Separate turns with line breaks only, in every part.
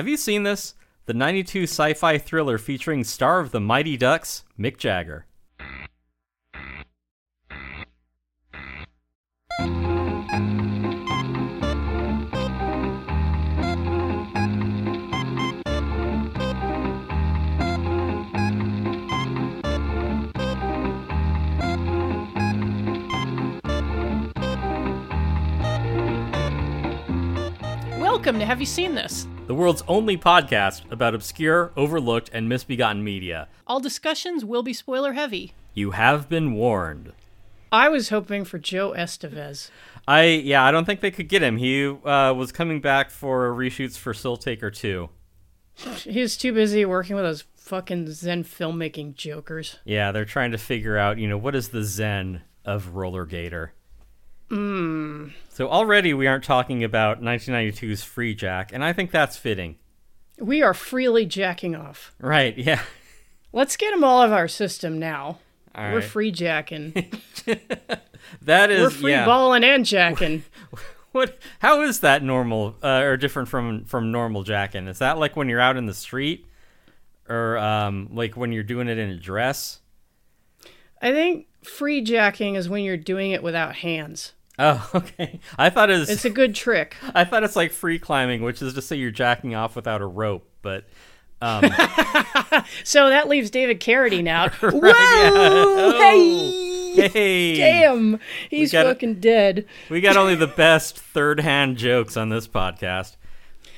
Have you seen this? The 92 sci fi thriller featuring star of the Mighty Ducks, Mick Jagger.
Welcome to Have You Seen This?
The world's only podcast about obscure, overlooked, and misbegotten media.
All discussions will be spoiler heavy.
You have been warned.
I was hoping for Joe Estevez.
I yeah, I don't think they could get him. He uh, was coming back for reshoots for Soul Taker 2.
He was too busy working with those fucking Zen filmmaking jokers.
Yeah, they're trying to figure out, you know, what is the zen of Roller Gator.
Mmm.
So already we aren't talking about 1992's Free Jack, and I think that's fitting.
We are freely jacking off.
Right? Yeah.
Let's get them all of our system now. We're free jacking.
That is
We're free
yeah.
balling and jacking.
What? How is that normal uh, or different from from normal jacking? Is that like when you're out in the street, or um, like when you're doing it in a dress?
I think free jacking is when you're doing it without hands.
Oh, okay. I thought it was.
It's a good trick.
I thought it's like free climbing, which is to say you're jacking off without a rope, but. Um,
So that leaves David Carradine out. Whoa!
yeah.
Hey!
hey,
Damn! He's
gotta-
fucking dead.
we got only the best third-hand jokes on this podcast.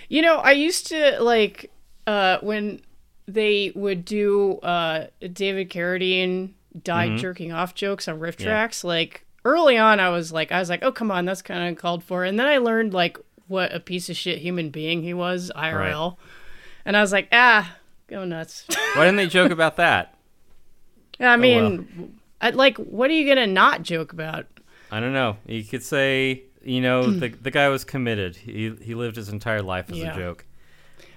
You know, I used to like uh when they would do uh David Carradine died jerking off jokes on riff
Mm-hmm. Yeah.
tracks. Like early on, I was like, I was like, oh come on, that's kind of uncalled for. And then I learned like what a piece of shit human being he was IRL, and I was like, ah, go nuts.
Why didn't they joke about that?
I mean,
well.
I, like, what are you gonna not joke about?
I don't know. You could say, you know, the the guy was committed. He he lived his entire life as
Yeah.
a joke.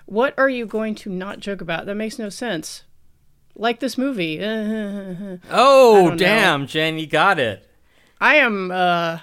What are you going to not joke about? That makes no sense. Like this movie.
Oh,
know.
damn, Jen, you got it.
I am uh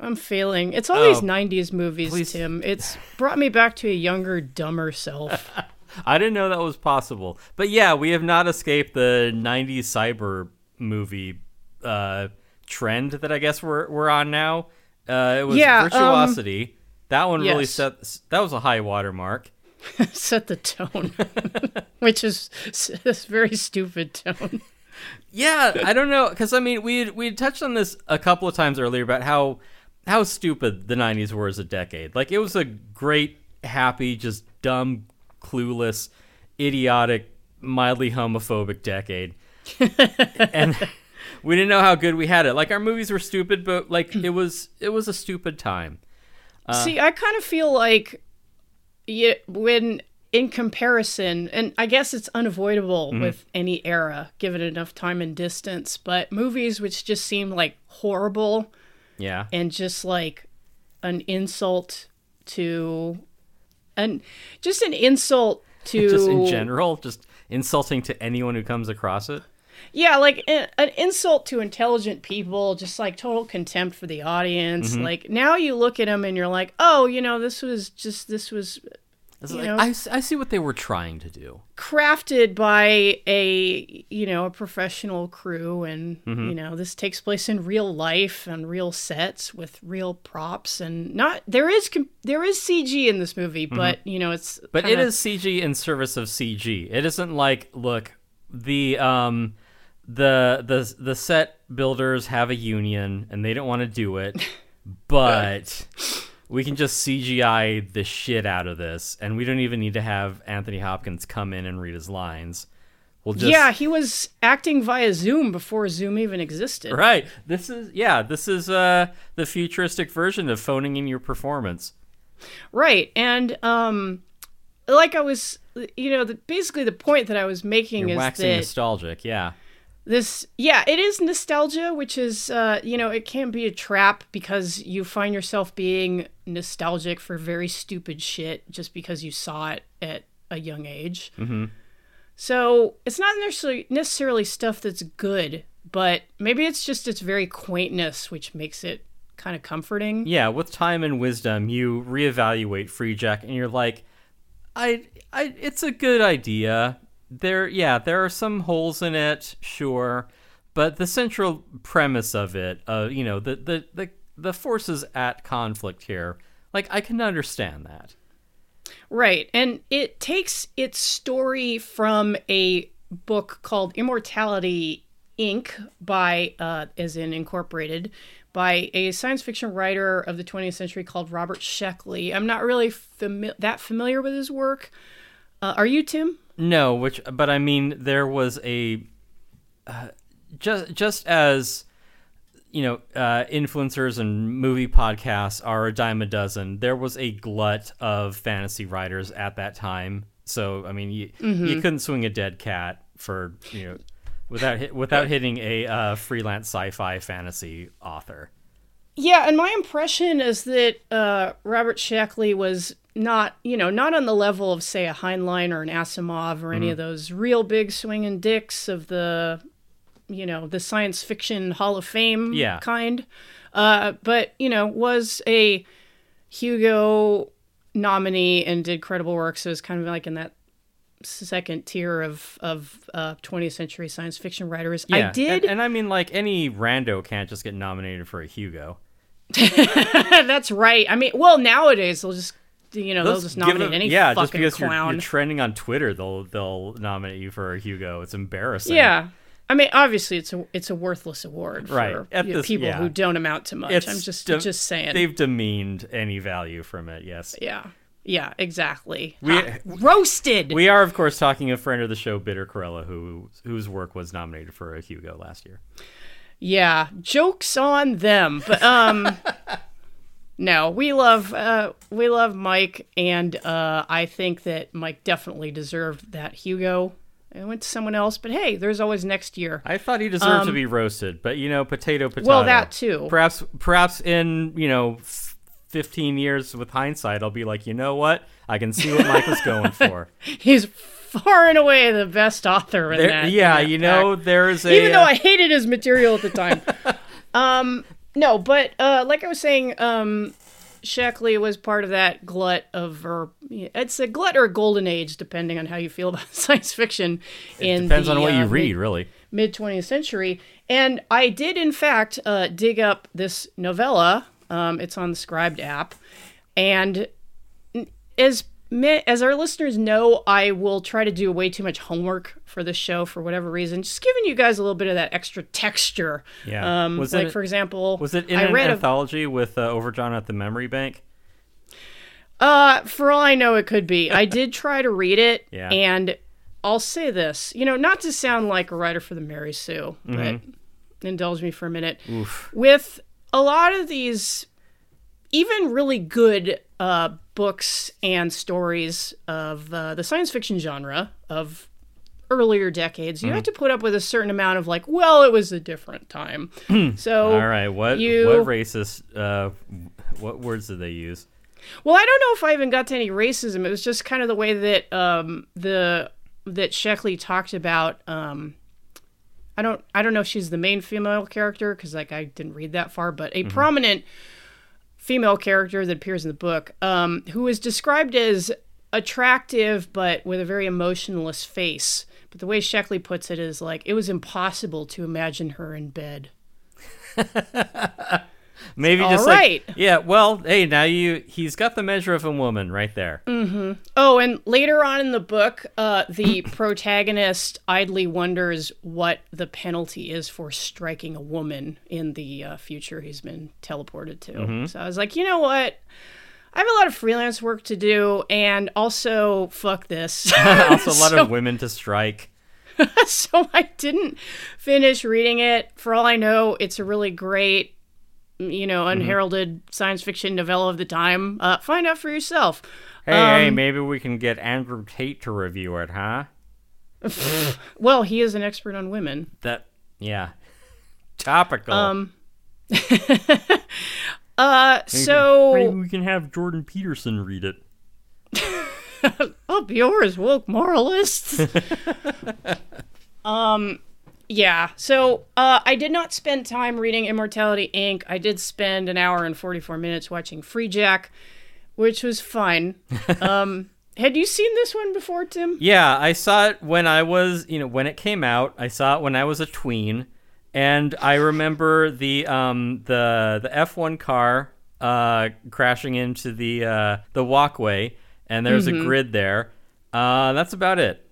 I'm failing. It's all
Oh,
these 90s movies,
please.
Tim. It's brought me back to a younger, dumber self.
I didn't know that was possible. But yeah, we have not escaped the 90s cyber movie uh, trend that I guess we're we're on now. Uh, it was
Yeah, um,
Virtuosity. that one really
yes.
set that was a high watermark.
Set the tone. Which is s- this very stupid tone.
Yeah, I don't know because I mean we we touched on this a couple of times earlier about how how stupid the '90s were as a decade. Like it was a great, happy, just dumb, clueless, idiotic, mildly homophobic decade, and we didn't know how good we had it. Like our movies were stupid, but like it was it was a stupid time.
Uh, See, I kind of feel like yeah, when in comparison, and I guess it's unavoidable
Mm-hmm.
with any era, given enough time and distance, but movies which just seem like horrible
Yeah,
and just like an insult to and just an insult to
just in general, just insulting to anyone who comes across it.
yeah like an insult to intelligent people just like total contempt for the audience
Mm-hmm.
like now you look at them and you're like oh you know this was just this was You
like,
know?
I, I see what they were trying to do.
crafted by a you know a professional crew and
Mm-hmm.
you know this takes place in real life and real sets with real props and not there is there is CG in this movie but you know it's
Mm-hmm. But
kinda-
it is CG in service of CG. It isn't like, look, the um the the the set builders have a union and they don't want to do it, but we can just CGI the shit out of this and we don't even need to have Anthony Hopkins come in and read his lines. We'll just
yeah, he was acting via Zoom before Zoom even existed.
Right. This is yeah, this is uh the futuristic version of phoning in your performance.
Right. And um like I was you know, the, basically the point that I was making
You're
is
waxing
that
nostalgic, yeah.
This yeah, it is nostalgia, which is uh you know, it can be a trap because you find yourself being nostalgic for very stupid shit just because you saw it at a young age.
Mhm.
So, it's not necessarily necessarily stuff that's good, but maybe it's just its very quaintness which makes it kind of comforting.
Yeah, with time and wisdom, you reevaluate Free Jack and you're like, I, I, it's a good idea. There, yeah, there are some holes in it, sure, but the central premise of it, uh, you know, the the the the forces at conflict here, like I can understand that.
Right. And it takes its story from a book called Immortality Inc. by, uh, as in Incorporated, by a science fiction writer of the 20th century called Robert Sheckley. I'm not really fami- that familiar with his work. Uh, are you, Tim?
No, which, but I mean, there was a uh, just just as you know, uh, influencers and movie podcasts are a dime a dozen. There was a glut of fantasy writers at that time. So I mean, you
Mm-hmm.
you couldn't swing a dead cat for you know without without hitting a uh, freelance sci-fi fantasy author.
Yeah, and my impression is that uh, Robert Sheckley was not, you know, not on the level of, say, a Heinlein or an Asimov or any of those real big swinging dicks of the, you know, the science fiction Hall of Fame
Yeah.
kind. Uh, but, you know, was a Hugo nominee and did credible work, so it's kind of like in that second tier of of uh, 20th century science fiction writers.
Yeah,
I did.
and, and I mean, like any rando can't just get nominated for a Hugo.
That's right. I mean, well, nowadays they'll just you know they'll just nominate
them-
any
yeah,
fucking
just because you're, you're trending on Twitter, they'll they'll nominate you for a Hugo. It's embarrassing.
yeah. I mean, obviously, it's a it's a worthless award for
Right.
Know,
this-
people
yeah.
who don't amount to much.
It's
I'm just
de-
just saying.
they've demeaned any value from it. Yes.
Yeah, yeah, exactly.
We-
Ha, roasted.
We are, of course, talking a friend of the show, Bitter Corella, who whose work was nominated for a Hugo last year.
Yeah, jokes on them. But um, no, we love uh we love Mike, and uh, I think that Mike definitely deserved that Hugo. It went to someone else, but hey, there's always next year.
I thought he deserved to be roasted, but you know, potato, potato.
Um, Well, that too.
Perhaps, perhaps in you know, fifteen years with hindsight, I'll be like, you know what? I can see what Mike was going for.
He's far and away the best author in
There-
that. in
yeah,
that
you know,
pack.
there's a.
even though
uh,
I hated his material at the time. um, no, but uh, like I was saying, um, Sheckley was part of that glut of, or it's a glut or a golden age, depending on how you feel about science fiction. in
depends
the,
on what you
uh,
read, really.
mid 20th century. And I did, in fact, uh, dig up this novella. Um, it's on the Scribd app. And as as our listeners know, I will try to do way too much homework for this show for whatever reason. Just giving you guys a little bit of that extra texture.
Yeah.
Um,
Was
like
it-
for example,
Was it in
I
an
read a-
anthology with uh, Overdrawn at the Memory Bank?
Uh, for all I know, it could be. I did try to read it,
Yeah.
and I'll say this, you know, not to sound like a writer for the Mary Sue, but indulge me for a minute. With a lot of these, even really good uh, books and stories of uh, the science fiction genre of earlier decades, you have to put up with a certain amount of like, well, it was a different time. so,
All right, what
you-
what racist? Uh, what words did they use?
Well, I don't know if I even got to any racism. It was just kind of the way that um, the that Sheckley talked about. Um, I don't I don't know if she's the main female character because like I didn't read that far, but a prominent female character that appears in the book, um, who is described as attractive but with a very emotionless face. But the way Sheckley puts it is like it was impossible to imagine her in bed.
Maybe
All
just
right.
like yeah. Well, hey, now you he's got the measure of a woman right there.
Oh, and later on in the book, uh, the protagonist idly wonders what the penalty is for striking a woman in the uh, future he's been teleported to. So I was like, you know what? I have a lot of freelance work to do, and also, fuck this.
also, a lot
So-
of women to strike.
so I didn't finish reading it. For all I know, it's a really great, you know, unheralded science fiction novella of the time. Uh, find out for yourself.
Hey, hey,
Um,
maybe we can get Andrew Tate to review it, huh?
Well, he is an expert on women.
That yeah, topical.
Um, Uh, so
maybe we can have Jordan Peterson read it.
up yours, woke moralists. um, yeah. So uh, I did not spend time reading Immortality Inc. I did spend an hour and forty four minutes watching Free Jack, which was fine. um, Had you seen this one before, Tim?
Yeah, I saw it when I was, you know, when it came out. I saw it when I was a tween, and I remember the um the the F1 car uh crashing into the uh the walkway, and there's a grid there. Uh, that's about it.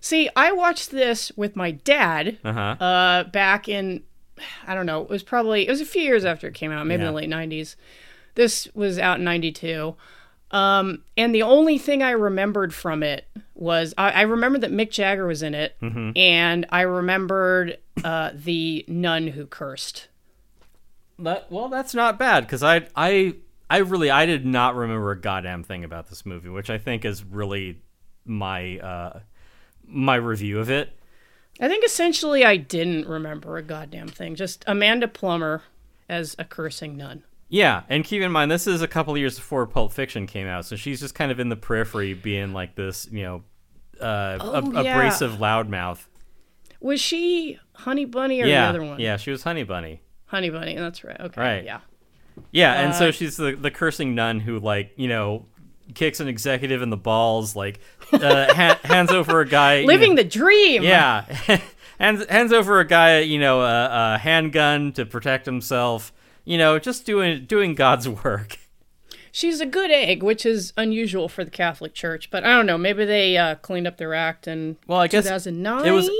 See, I watched this with my dad
Uh huh.
uh, back in, I don't know, it was probably, it was a few years after it came out, maybe
Yeah.
in the late 90s. This was out in 92. Um, and the only thing I remembered from it was I, I remembered that Mick Jagger was in it, and I remembered uh, the nun who cursed.
That, well, that's not bad because I I I really I did not remember a goddamn thing about this movie, which I think is really my uh my review of it.
I think essentially I didn't remember a goddamn thing. Just Amanda Plummer as a cursing nun.
Yeah, and keep in mind this is a couple of years before Pulp Fiction came out, so she's just kind of in the periphery, being like this, you know, uh,
Oh,
ab-
yeah.
abrasive loudmouth.
Was she Honey Bunny or
yeah,
the other one?
yeah, she was Honey Bunny.
Honey Bunny. That's right. Okay.
Right.
Yeah.
Yeah, and so
Uh,
she's the the cursing nun who like you know kicks an executive in the balls, like uh, ha- hands over a guy, you
Living
know-
the dream.
yeah, hands hands over a guy, you know, a, a handgun to protect himself. You know, just doing doing God's work.
She's a good egg, which is unusual for the Catholic Church. But I don't know. Maybe they uh, cleaned up their act in
Well, I guess
2009.
it was-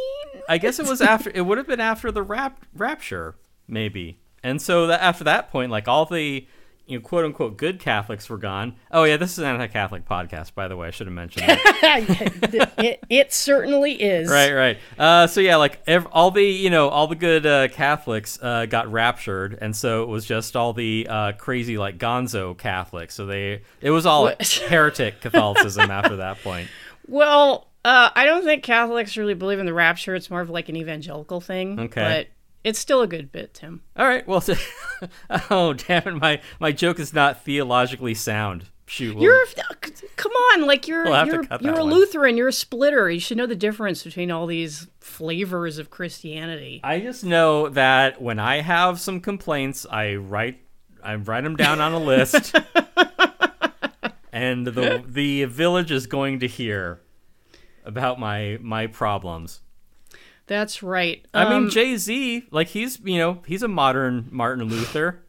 I guess it was after. It would have been after the rap rapture, maybe. And so that after that point, like all the you know quote unquote good Catholics were gone. Oh yeah, this is an anti-Catholic podcast, by the way. I should have mentioned that.
it, it certainly is.
right, right. Uh, so yeah, like ev- all the you know all the good uh, Catholics uh, got raptured, and so it was just all the uh, crazy like Gonzo Catholics. So they it was all heretic Catholicism after that point.
Well, uh, I don't think Catholics really believe in the rapture. It's more of like an evangelical thing.
Okay.
But it's still a good bit, Tim.
All right. Well, oh damn it, my my joke is not theologically sound. Shoot. we'll-
You're uh, come on, like you're
We'll
you're, you're a
one.
Lutheran. You're a splitter. You should know the difference between all these flavors of Christianity.
I just know that when I have some complaints, I write I write them down on a list, and the the village is going to hear about my my problems.
That's right.
I
Um,
mean, Jay Z, like he's you know he's a modern Martin Luther.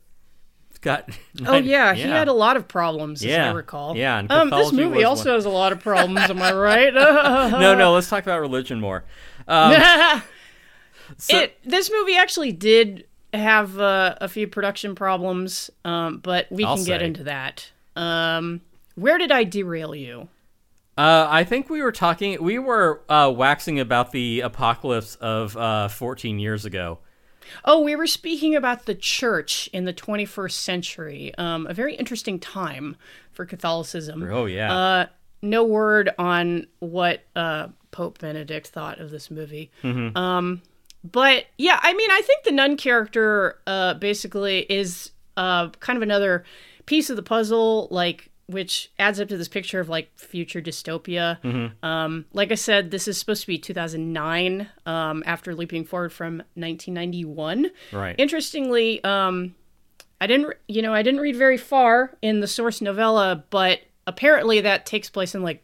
Got
Oh yeah, he had a lot of problems, as
Yeah.
I recall.
Yeah, and
um, this movie also
one.
has a lot of problems. am I right?
no no. Let's talk about religion more. Um, so-
it this movie actually did have uh, a few production problems, um, but we
I'll
can get into that. Um, where did I derail you?
Uh, I think we were talking. We were uh, waxing about the apocalypse of uh, 14 years ago.
Oh, we were speaking about the church in the 21st century. Um, a very interesting time for Catholicism.
Oh yeah.
Uh, no word on what uh, Pope Benedict thought of this movie.
Mm-hmm.
Um, but yeah, I mean, I think the nun character uh, basically is uh, kind of another piece of the puzzle, like which adds up to this picture of like future dystopia.
Mm-hmm.
Um, like I said, this is supposed to be 2009 um, after leaping forward from 1991.
right.
Interestingly, um, I didn't, you know, I didn't read very far in the source novella, but apparently that takes place in like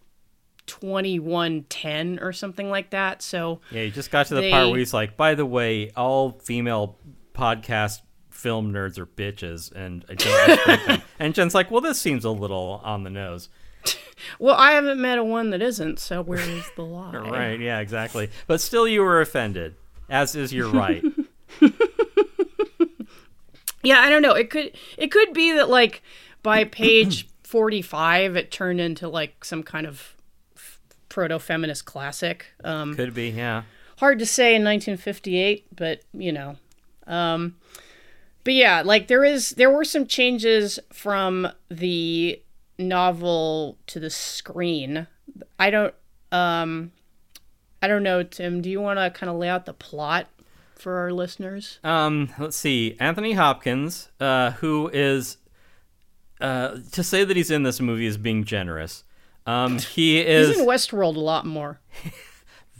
2110 or something like that. So
yeah, you just got to the part where he's like, "By the way, all female podcast film nerds are bitches," and I don't respect them. And Jen's like, "Well, this seems a little on the nose."
Well, I haven't met a one that isn't, so where is the lie?
Right? Yeah, exactly. But still, you were offended, as is your right.
Yeah, I don't know. It could it could be that like by page 45 it turned into like some kind of proto-feminist classic. Um
Could be. Yeah.
hard to say in 1958, but you know. Um but yeah, like there is there were some changes from the novel to the screen. I don't um I don't know, Tim, do you want to kind of lay out the plot for our listeners?
Um, let's see. Anthony Hopkins, uh, who is uh, to say that he's in this movie is being generous. Um, he is.
He's in Westworld a lot more.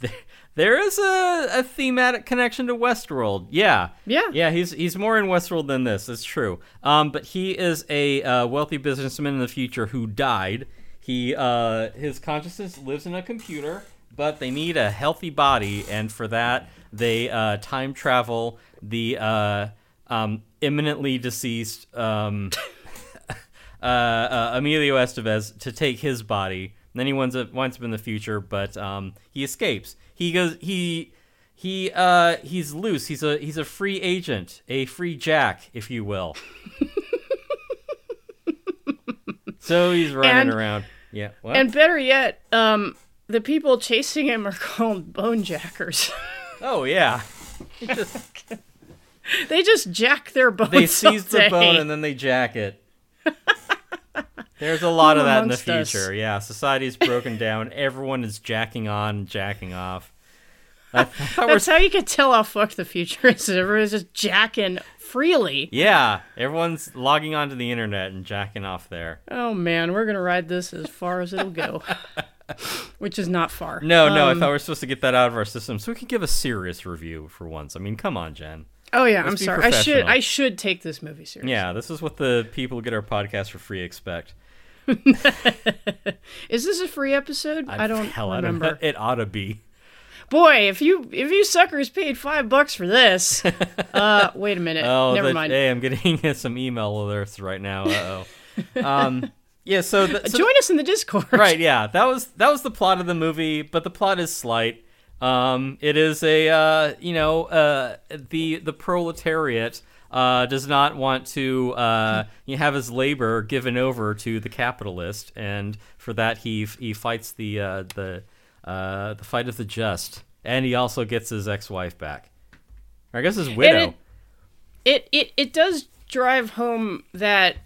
there is a, a thematic connection to Westworld. Yeah.
Yeah.
Yeah, he's he's more in Westworld than this. It's true. Um, but he is a uh, wealthy businessman in the future who died. he uh, his consciousness lives in a computer, but they need a healthy body, and for that they uh, time travel the uh, um, imminently deceased um, uh, uh, Emilio Estevez to take his body. And then he winds up winds up in the future, but um, he escapes. He goes he he uh he's loose. He's a he's a free agent, a free jack, if you will. so he's running
And-
around. Yeah. What?
And better yet, um, the people chasing him are called bone jackers.
oh yeah. Just-
they just jack their bones.
they seize the bone and then they jack it. There's a lot of that in the
amongst us?
future. Yeah, society's broken down. Everyone is jacking on, and jacking off. I
That's how you can tell how fucked the future is. Everyone's just jacking freely.
Yeah, everyone's logging onto the internet and jacking off there.
Oh man, we're gonna ride this as far as it'll go, which is not far.
No, no, I
Um,
thought we were supposed to get that out of our system so we can give a serious review for once. I mean, come on, Jen.
Oh yeah, I'm
Let's be
sorry. I should. I should take this movie seriously.
Yeah, this is what the people who get our podcast for free expect.
Is this a free episode? I, don't
Hell,
remember.
I know. It ought to be.
Boy, if you if you suckers paid five bucks for this, uh, wait a minute.
Oh,
Never
that-
mind.
Hey, I'm getting some email alerts right now. Uh oh. um, yeah. So, the, so
Join us in the Discord.
right yeah that was that was the plot of the movie but the plot is slight um it is a uh you know uh the the proletariat uh does not want to uh have his labor given over to the capitalist and for that he he fights the uh the uh the fight of the just. And he also gets his ex-wife back. Or i guess his widow.
it, it it it does drive home that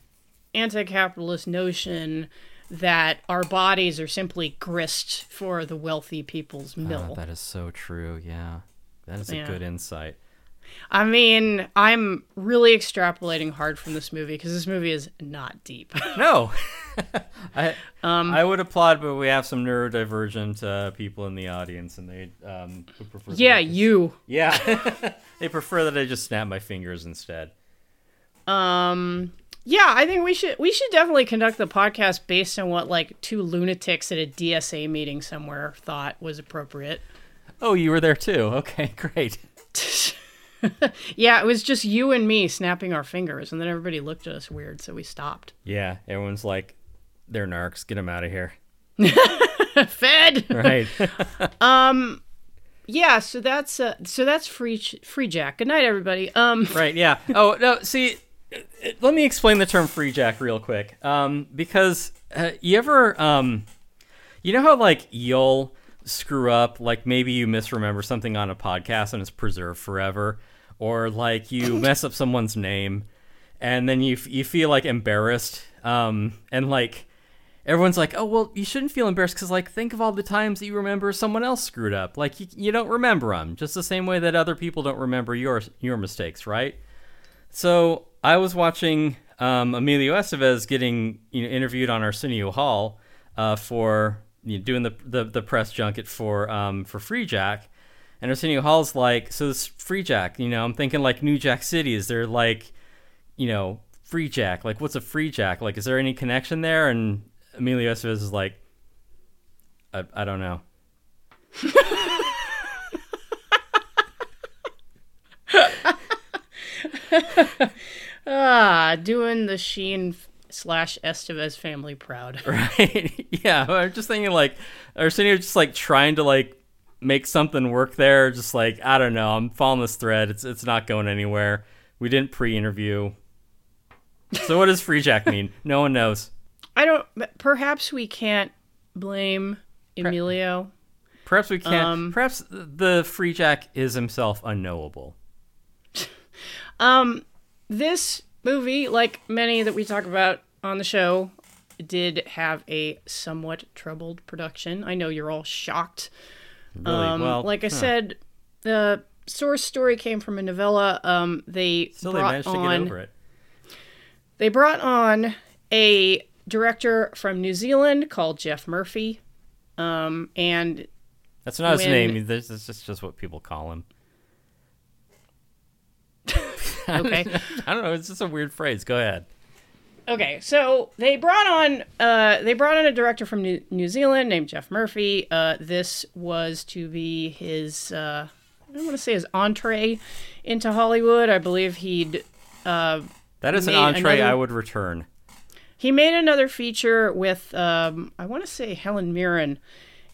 anti-capitalist notion that our bodies are simply grist for the wealthy people's mill.
Oh, that is so true. Yeah. That is a
Yeah.
good insight
I mean, I'm really extrapolating hard from this movie because this movie is not deep.
No, I
Um,
I would applaud, but we have some neurodivergent uh, people in the audience, and they um, would prefer.
yeah, you.
Yeah, they prefer that I just snap my fingers instead.
Um yeah, I think we should we should definitely conduct the podcast based on what like two lunatics at a DSA meeting somewhere thought was appropriate.
Oh, you were there too. Okay, great.
Yeah, it was just you and me snapping our fingers, and then everybody looked at us weird, so we stopped.
Yeah, everyone's like, they're narcs. Get them out of here.
Fed.
Right. um.
yeah, so that's uh, so that's free free Jack. Good night, everybody. Um,
right. Yeah. Oh no. See, let me explain the term free jack real quick. Um, because uh, you ever um, you know how like you'll screw up, like maybe you misremember something on a podcast and it's preserved forever, or like you mess up someone's name, and then you you feel like embarrassed. Um, and like. Everyone's like, oh, well, you shouldn't feel embarrassed because, like, think of all the times that you remember someone else screwed up. Like, you, you don't remember them, just the same way that other people don't remember your your mistakes, right? So I was watching um, Emilio Estevez getting you know, interviewed on Arsenio Hall uh, for you know, doing the, the the press junket for um, for Free Jack, and Arsenio Hall's like, so this Free Jack, you know, I'm thinking like New Jack City. Is there like, you know, Free Jack? Like, what's a Free Jack? Like, is there any connection there? And Emilio Estevez is like, I, I don't know.
ah, doing the Sheen slash Estevez family proud.
right? yeah, I'm just thinking like Arsenio just like trying to like make something work there. Just like I don't know, I'm following this thread. It's it's not going anywhere. We didn't pre-interview. So what does free jack mean? No one knows.
I don't. Perhaps we can't blame Emilio.
Perhaps we can't.
Um,
perhaps the free jack is himself unknowable.
Um, this movie, like many that we talk about on the show, did have a somewhat troubled production. I know you're all shocked.
Really
Um,
well.
like I
huh.
said, the source story came from a novella. Um, they
still they
brought
managed to
on
get over it.
they brought on a director from New Zealand called Geoff Murphy. Um, and
That's not his name. This is just just what people call him.
okay,
I don't know. It's just a weird phrase. Go ahead.
Okay, so they brought on uh, they brought on a director from New, New Zealand named Geoff Murphy. Uh, this was to be his uh, I don't want to say his entree into Hollywood. I believe he'd uh,
That is an entree
another-
I would return.
he made another feature with um, I want to say Helen Mirren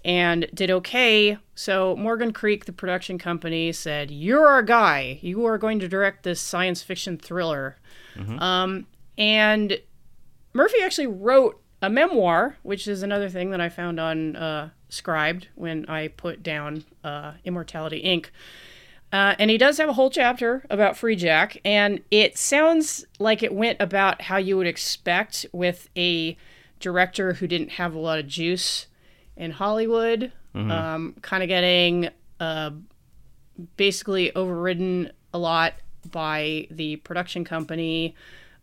and did okay. So Morgan Creek, the production company, said, "You're our guy. You are going to direct this science fiction thriller." Um, and Murphy actually wrote a memoir, which is another thing that I found on uh, Scribd when I put down uh, Immortality Inc. Uh, and he does have a whole chapter about Free Jack, and it sounds like it went about how you would expect with a director who didn't have a lot of juice in Hollywood, um, kind of getting uh, basically overridden a lot by the production company,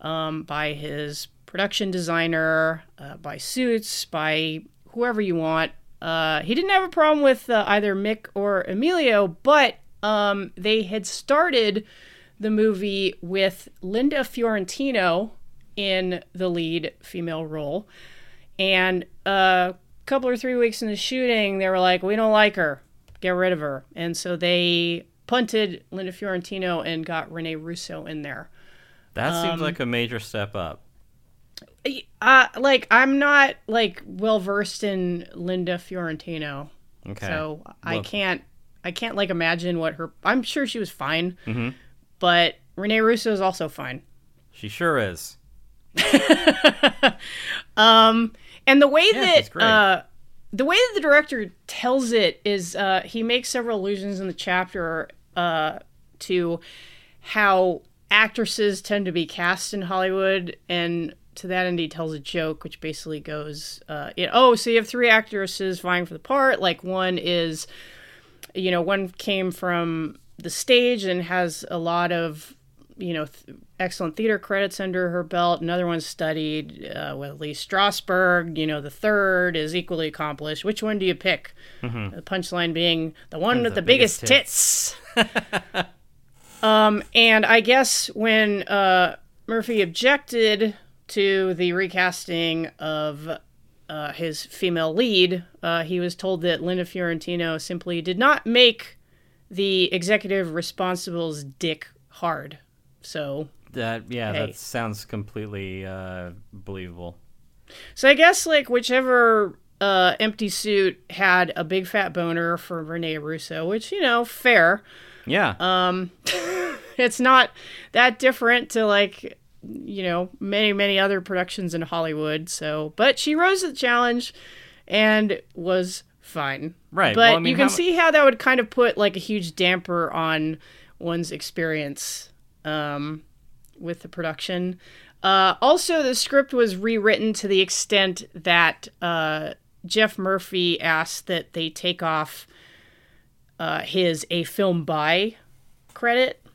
um, by his production designer, uh, by Suits, by whoever you want. Uh, he didn't have a problem with uh, either Mick or Emilio, but um, they had started the movie with Linda Fiorentino in the lead female role. And a couple or three weeks into shooting, they were like, we don't like her. Get rid of her. And so they punted Linda Fiorentino and got Rene Russo in there.
That
Um,
seems like a major step up.
Uh, like, I'm not, like, well versed in Linda Fiorentino.
Okay.
So I can't, I can't, like, imagine what her, I'm sure she was fine.
Mhm.
But Rene Russo is also fine.
She sure is.
Um, and the way
Yeah,
that uh, the way that the director tells it is uh, he makes several allusions in the chapter uh, to how actresses tend to be cast in Hollywood, and to that end, he tells a joke which basically goes, uh, you know, "Oh, so you have three actresses vying for the part. Like one is, you know, one came from the stage and has a lot of." You know, th- excellent theater credits under her belt. Another one studied uh, with Lee Strasberg. You know, the third is equally accomplished. Which one do you pick? The punchline being the one with
the
the, biggest,
biggest
tits. um, and I guess when uh, Murphy objected to the recasting of uh, his female lead, uh, he was told that Linda Fiorentino simply did not make the executive responsible's dick hard. So
That yeah,
Hey.
that sounds completely uh, believable.
So I guess like whichever uh, empty suit had a big fat boner for Rene Russo, which you know, fair.
Yeah.
Um, it's not that different to like you know many many other productions in Hollywood. So, but she rose to the challenge and was fine.
Right,
But
well, I mean,
you can
how-
see how that would kind of put like a huge damper on one's experience um, with the production. Uh, also, the script was rewritten to the extent that uh, Geoff Murphy asked that they take off uh, his a film by credit.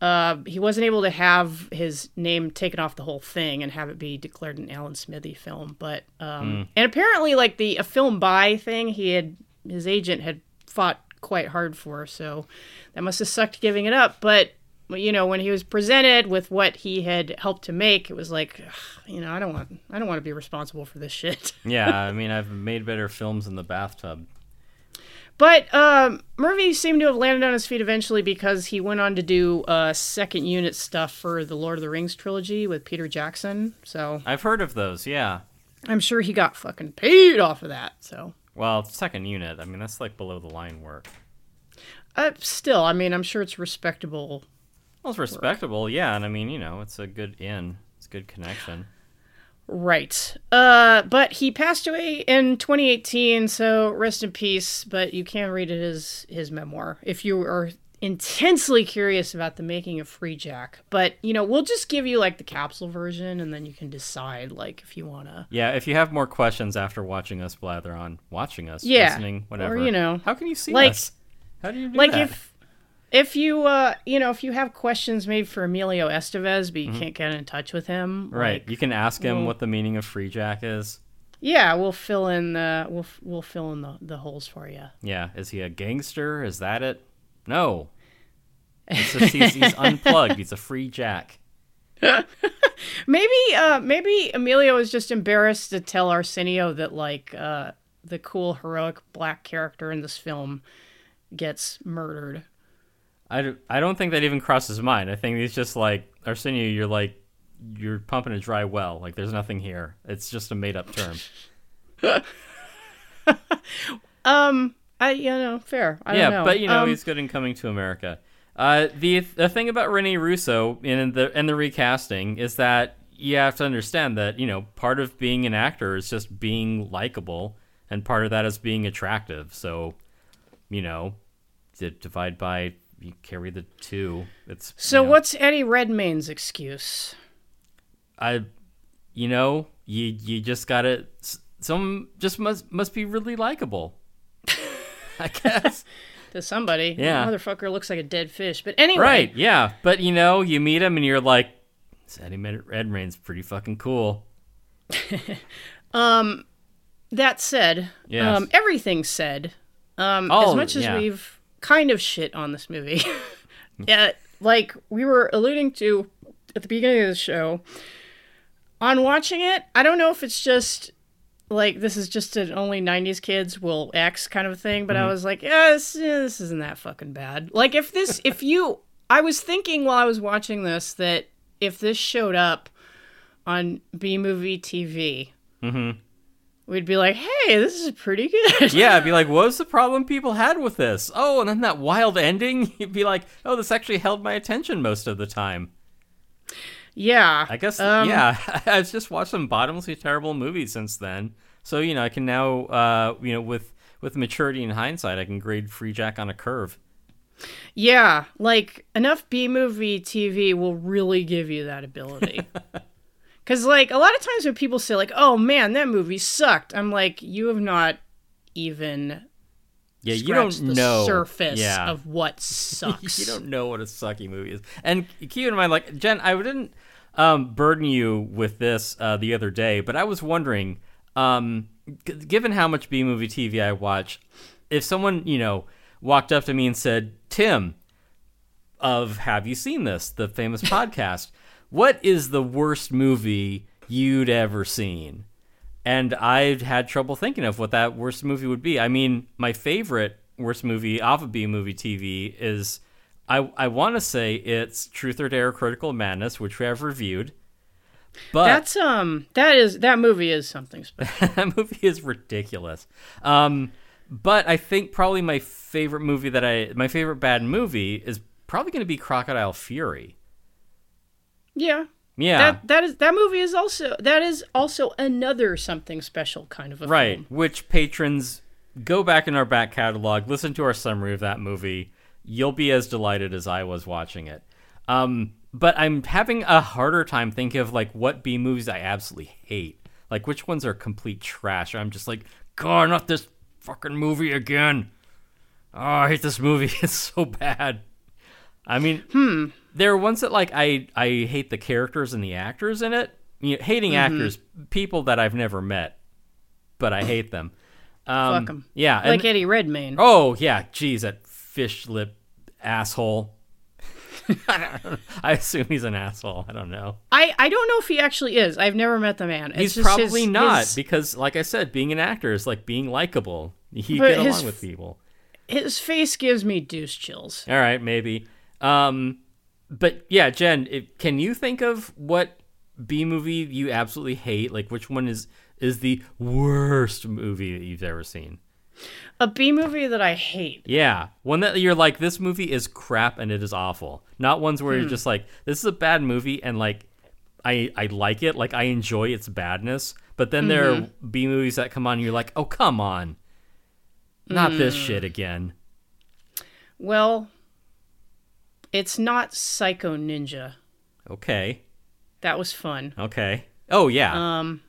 Uh, he wasn't able to have his name taken off the whole thing and have it be declared an Alan Smithee film. But um, and apparently, like the a film by thing, he had his agent had fought quite hard for. So that must have sucked giving it up. But you know, when he was presented with what he had helped to make, it was like, you know, I don't want, I don't want to be responsible for this shit.
yeah. I mean, I've made better films in the bathtub.
But um, Murphy seemed to have landed on his feet eventually because he went on to do uh, second unit stuff for the Lord of the Rings trilogy with Peter Jackson. So
I've heard of those. Yeah.
I'm sure he got fucking paid off of that. So
Well, second unit. I mean, that's like below the line work.
uh, still, I mean, I'm sure it's respectable.
Well, it's respectable. Yeah, and I mean, you know, it's a good in. It's a good connection.
Right. Uh, but he passed away in 2018, so rest in peace. But you can read as his memoir if you are intensely curious about the making of Free Jack. But you know, we'll just give you like the capsule version, and then you can decide like if you wanna.
Yeah, if you have more questions after watching us blather on, watching us,
Yeah,
listening, whatever,
or, you know,
how can you see
like-
us? How do you do
like
that?
if if you uh you know if you have questions made for Emilio Estevez, but you can't get in touch with him,
Mm-hmm. right,
like,
you can ask him
well-
what the meaning of free jack is.
yeah, we'll fill in the we'll we'll fill in the the holes for you.
Yeah, is he a gangster? Is that it? No. It's just he's, he's unplugged. He's a free jack.
maybe uh maybe Emilio is just embarrassed to tell Arsenio that like uh the cool heroic black character in this film gets murdered.
I, I don't think that even crossed his mind. I think he's just like Arsenio. You're like you're pumping a dry well. Like there's nothing here. It's just a made up term.
Um I you know, fair. I
yeah,
don't know.
Yeah, but you know
Um,
he's good in coming to America. Uh, the the thing about Rene Russo in the in the recasting is that you have to understand that you know part of being an actor is just being likable, and part of that is being attractive. So, you know, divide by you carry the two. It's
So
you know,
what's Eddie Redmayne's excuse?
I, you know, you you just gotta some just must must be really likable. I guess.
To somebody.
Yeah.
Motherfucker looks like a dead fish. But anyway.
Right, yeah. But you know, you meet him and you're like, this Eddie Redmayne's pretty fucking cool.
Um, that said,
Yes.
um, everything said, um,
Oh,
as much as
yeah.
we've kind of shit on this movie, yeah, like we were alluding to at the beginning of the show, on watching it, I don't know if it's just like this is just an only 90s kids will X kind of thing, but I mm-hmm. was like, yeah this, yeah, this isn't that fucking bad. Like, if this, if you, I was thinking while I was watching this that if this showed up on B Movie TV, mm-hmm. We'd be like, hey, this is pretty good.
Yeah, I'd be like, what was the problem people had with this? Oh, and then that wild ending, you'd be like, oh, this actually held my attention most of the time.
yeah.
I guess,
Um,
yeah, I've just watched some bottomlessly terrible movies since then. So, you know, I can now, uh, you know, with, with maturity and hindsight, I can grade Free Jack on a curve.
Yeah. Like, enough B Movie TV will really give you that ability. Because, like, a lot of times when people say, like, oh man, that movie sucked, I'm like, you have not even
Yeah, you don't
the
know.
surface
yeah.
of what sucks.
you don't know what a sucky movie is. And keep in mind, like Jen, I didn't um, burden you with this uh, the other day, but I was wondering, um, g- given how much B movie TV I watch, if someone you know walked up to me and said, "Tim, of Have You Seen This?" the famous podcast, what is the worst movie you'd ever seen? and I've had trouble thinking of what that worst movie would be. I mean, my favorite worst movie off of B movie TV is I I want to say it's Truth or Dare: Critical Madness, which we have reviewed. But
That's, um, that is, that movie is something special.
that movie is ridiculous. Um, but I think probably my favorite movie that I my favorite bad movie is probably going to be Crocodile Fury.
Yeah.
Yeah.
That that is that movie is also that is also another something special kind of a
Right,
film.
which patrons go back in our back catalog, listen to our summary of that movie. You'll be as delighted as I was watching it. Um, but I'm having a harder time thinking of like what B movies I absolutely hate. Like which ones are complete trash. I'm just like, God, not this fucking movie again. Oh, I hate this movie. It's so bad. I mean,
Hmm.
there are ones that like I I hate the characters and the actors in it. You know, hating
Mm-hmm.
actors, people that I've never met, but I hate them. Um,
Fuck 'em.
Yeah. and-
Like Eddie Redmayne.
oh yeah, geez, that fish lip asshole. I assume he's an asshole. I don't know.
I, I don't know if he actually is. I've never met the man. It's
He's probably
his-
not
his-
because, like I said, being an actor is like being likable. You
But
get
his
along with people.
his face gives me deuce chills.
All right, maybe. Um, but yeah, Jen, it, can you think of what B movie you absolutely hate? Like, which one is is the worst movie that you've ever seen?
A B movie that I hate.
Yeah, one that you're like, this movie is crap and it is awful. Not ones where you're hmm. just like, this is a bad movie and like, I I like it, like I enjoy its badness. But then there are mm-hmm. B movies that come on, and you're like, oh come on, not this hmm. shit again.
Well, it's not Psycho Ninja.
Okay,
That was fun.
okay. Oh yeah,
Um,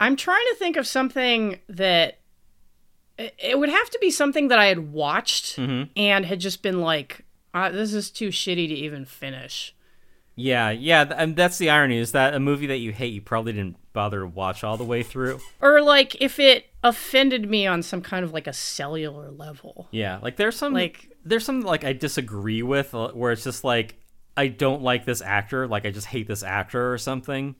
I'm trying to think of something that it would have to be something that I had watched
Mm-hmm.
and had just been like, uh, "This is too shitty to even finish."
Yeah, yeah, th- and that's the irony is that a movie that you hate, you probably didn't bother to watch all the way through.
Or like if it offended me on some kind of like a cellular level.
Yeah, like there's some
Like-
there's some like I disagree with uh, where it's just like I don't like this actor, like I just hate this actor or something.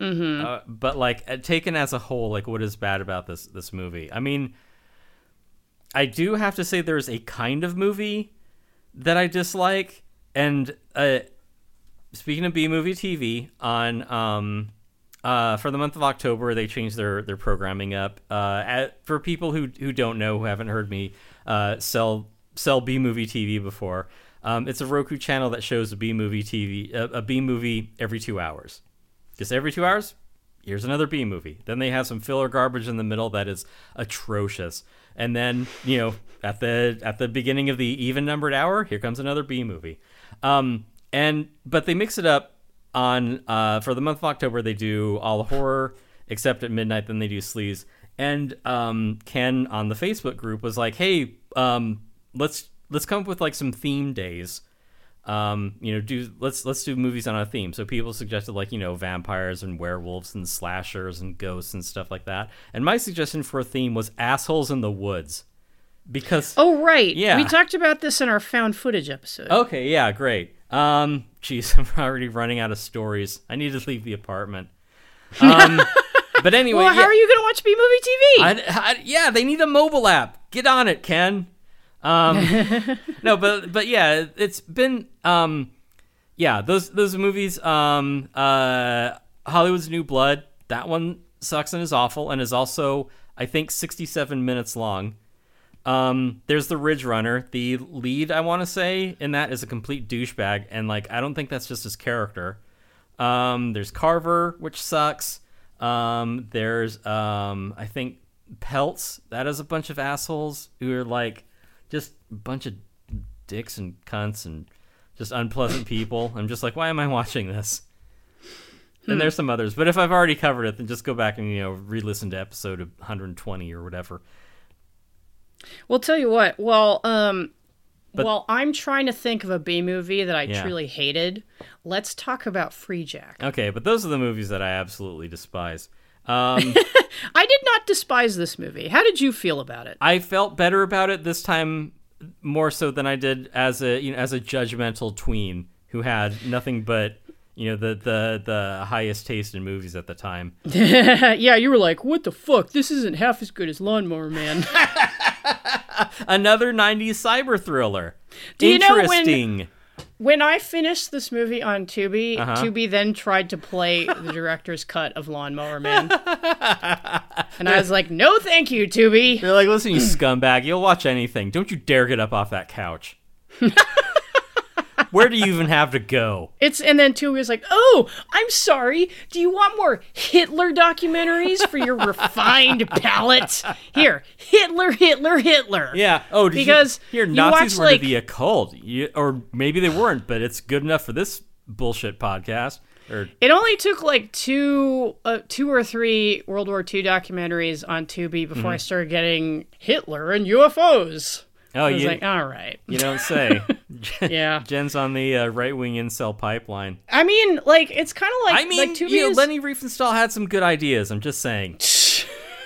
Mm-hmm. Uh, but like uh, taken as a whole, like what is bad about this this movie? I mean, I do have to say there's a kind of movie that I dislike, and uh, speaking of B movie TV on um uh for the month of October they changed their their programming up uh at, for people who who don't know who haven't heard me uh sell sell B movie TV before. Um, it's a Roku channel that shows a B movie TV a, a B movie every two hours. Just every two hours, here's another B movie. Then they have some filler garbage in the middle that is atrocious. And then you know at the at the beginning of the even numbered hour, here comes another B movie. Um, and but they mix it up on uh, for the month of October. They do all horror except at midnight. Then they do sleaze. And um, Ken on the Facebook group was like, "Hey, um, let's let's come up with like some theme days. Um, you know, do let's let's do movies on a theme. So people suggested like you know vampires and werewolves and slashers and ghosts and stuff like that. And my suggestion for a theme was assholes in the woods, because
Oh right.
Yeah.
We talked about this in our found footage episode.
Okay, yeah, great. Um, jeez, I'm already running out of stories. I need to leave the apartment. Um, but anyway,
well, how
yeah,
are you going to watch B movie TV?
I, I- yeah, they need a mobile app. Get on it, Ken. Um, no, but but yeah, it's been um, yeah, those those movies. Um, uh, Hollywood's New Blood. That one sucks and is awful, and is also I think 67 minutes long. Um, there's the Ridge Runner. The lead, I want to say, in that is a complete douchebag, and like I don't think that's just his character. Um, there's Carver, which sucks. Um, there's um, I think Pelts. That is a bunch of assholes who are like just a bunch of dicks and cunts and just unpleasant people. I'm just like, why am I watching this? And there's some others, but if I've already covered it, then just go back and you know re-listen to episode 120 or whatever.
Well, tell you what. Well, um,
But-
while I'm trying to think of a B movie that I
Yeah.
truly hated, let's talk about Freejack.
Okay, but those are the movies that I absolutely despise. Um,
I did not despise this movie. How did you feel about it?
I felt better about it this time, more so than I did as a you know as a judgmental tween who had nothing but you know the the the highest taste in movies at the time.
yeah, you were like, "What the fuck? This isn't half as good as Lawnmower Man."
Another '90s cyber thriller.
Do you know when-
Interesting.
When I finished this movie on Tubi,
Uh-huh.
Tubi then tried to play the director's cut of Lawnmower Man, and I was like, "No, thank you, Tubi."
They're like, listen, you scumbag, you'll watch anything. Don't you dare get up off that couch. Where do you even have to go?
It's and then Tubi was like, "Oh, I'm sorry. Do you want more Hitler documentaries for your refined palate? Here, Hitler, Hitler, Hitler."
Yeah. Oh,
Because
you, here
you
Nazis
watch,
were
like-
to the occult, you, or maybe they weren't, but it's good enough for this bullshit podcast. Or
It only took like two, uh, two or three World War II documentaries on Tubi before
Mm-hmm.
I started getting Hitler and UFOs.
Oh,
I was
you
like, all right,
you don't say.
yeah.
Jen's on the uh, right wing incel pipeline.
I mean, like it's kind of like
I mean,
like Tubi
you know, Leni Riefenstahl had some good ideas. I'm just saying.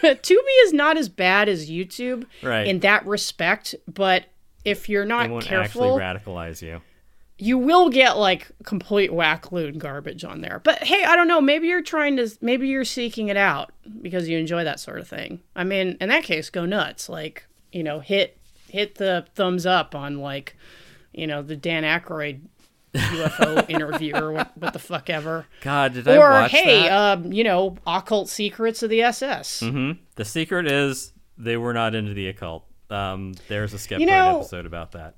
Tubi is not as bad as YouTube
Right.
in that respect, but if you're
It
not
won't
careful,
actually radicalize you.
you will get like complete whack loon garbage on there. But hey, I don't know. Maybe you're trying to, maybe you're seeking it out because you enjoy that sort of thing. I mean, in that case, go nuts. Like, you know, hit hit the thumbs up on like, you know, the Dan Aykroyd UFO interview or what, what the fuck ever.
God, did I
Or
watch
hey,
that?
um, you know, occult secrets of the SS.
Mm-hmm. The secret is they were not into the occult. Um, there's a Skeptoid
know-
episode about that.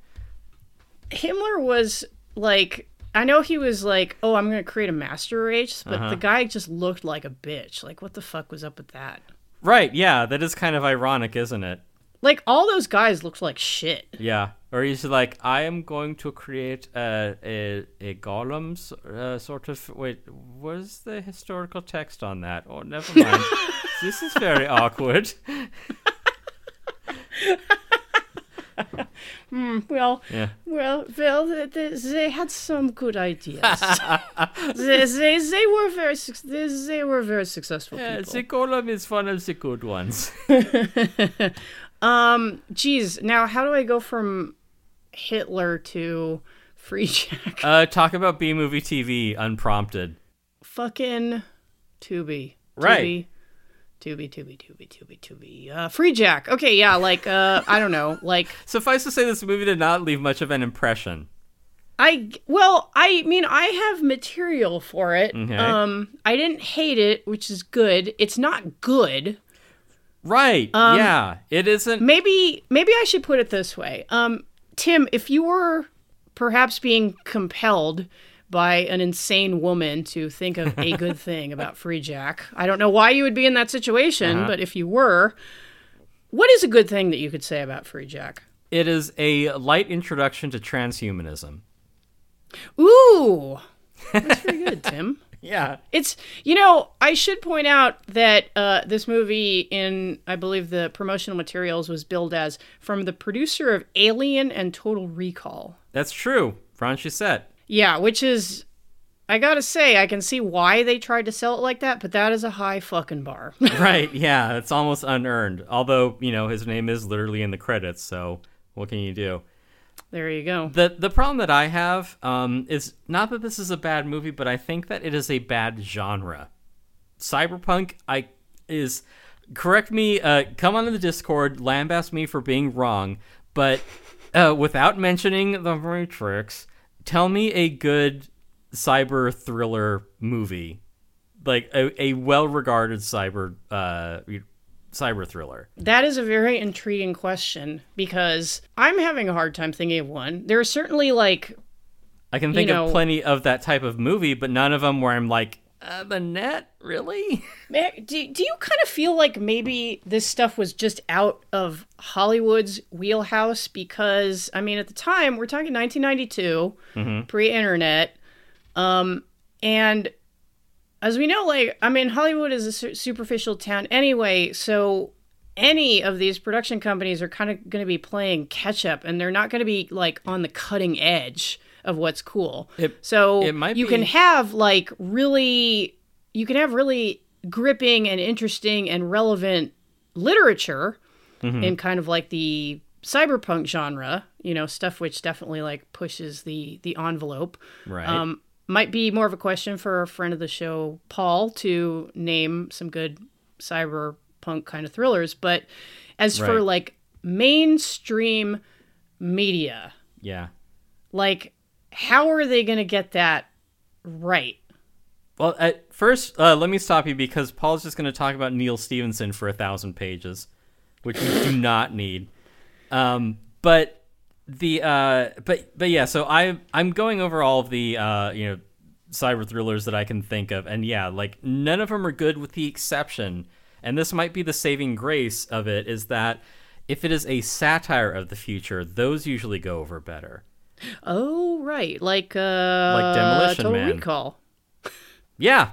Himmler was like I know he was like, "Oh, I'm going to create a master race," but
Uh-huh.
the guy just looked like a bitch. Like what the fuck was up with that?
Right, yeah, that is kind of ironic, isn't it?
Like all those guys looked like shit.
Yeah. Or he's like, I am going to create a a, a golems uh, sort of. Wait, what's the historical text on that? Oh, never mind. this is very awkward.
Well,
Yeah.
well, well, they, they- they had some good ideas. they, they, they were very suc- they, they were very successful
Yeah,
people.
the golem is one of the good ones.
Um, geez, now how do I go from Hitler to Freejack.
Uh, talk about B movie TV unprompted.
Fucking Tubi.
Right.
Tubi, Tubi, Tubi, Tubi, Tubi. Uh, Freejack. Okay, yeah, like uh, I don't know, like
Suffice to say, this movie did not leave much of an impression.
I well, I mean, I have material for it.
Okay.
Um, I didn't hate it, which is good. It's not good.
Right.
Um,
yeah. It isn't.
Maybe maybe I should put it this way. Um, Tim, if you were perhaps being compelled by an insane woman to think of a good thing about Freejack, I don't know why you would be in that situation,
Uh-huh.
but if you were, what is a good thing that you could say about Freejack?
It is a light introduction to transhumanism.
Ooh, that's pretty good, Tim.
Yeah.
It's you know I should point out that uh, this movie in I believe the promotional materials was billed as from the producer of Alien and Total Recall.
That's true. Ron Shusett.
Yeah, which is I gotta say I can see why they tried to sell it like that, but that is a high fucking bar.
right. Yeah. It's almost unearned. Although, you know, his name is literally in the credits. So what can you do?
There you go.
The the problem that I have um, is not that this is a bad movie, but I think that it is a bad genre. Cyberpunk, I is correct me. Uh, come onto the Discord, lambast me for being wrong, but uh, without mentioning the Matrix, tell me a good cyber thriller movie, like a, a well regarded cyber uh, cyber thriller.
That is a very intriguing question because I'm having a hard time thinking of one. There are certainly like
I can think
know-
of plenty of that type of movie, but none of them where I'm like, uh, the net, really?
Do, do you kind of feel like maybe this stuff was just out of Hollywood's wheelhouse? Because, I mean, at the time, we're talking 1992, pre internet. Um, and as we know, like, I mean, Hollywood is a su- superficial town anyway. So any of these production companies are kind of going to be playing catch up and they're not going to be like on the cutting edge of what's cool.
It-
so
it might
you
be-
can have like really you can have really gripping and interesting and relevant literature
Mm-hmm.
in kind of like the cyberpunk genre, you know, stuff which definitely like pushes the the envelope.
Right.
Um, might be more of a question for a friend of the show, Paul, to name some good cyberpunk kind of thrillers. But as for like mainstream media,
yeah.
like how are they going to get that right?
Well, at first, uh, let me stop you because Paul's just going to talk about Neal Stephenson for a thousand pages, which we do not need. Um, but the uh, but but yeah, so I I'm going over all of the uh, you know cyber thrillers that I can think of, and yeah, like none of them are good, with the exception, and this might be the saving grace of it, is that if it is a satire of the future, those usually go over better.
Oh, right. Like uh
Like Demolition
Total
Man.
Recall.
Yeah,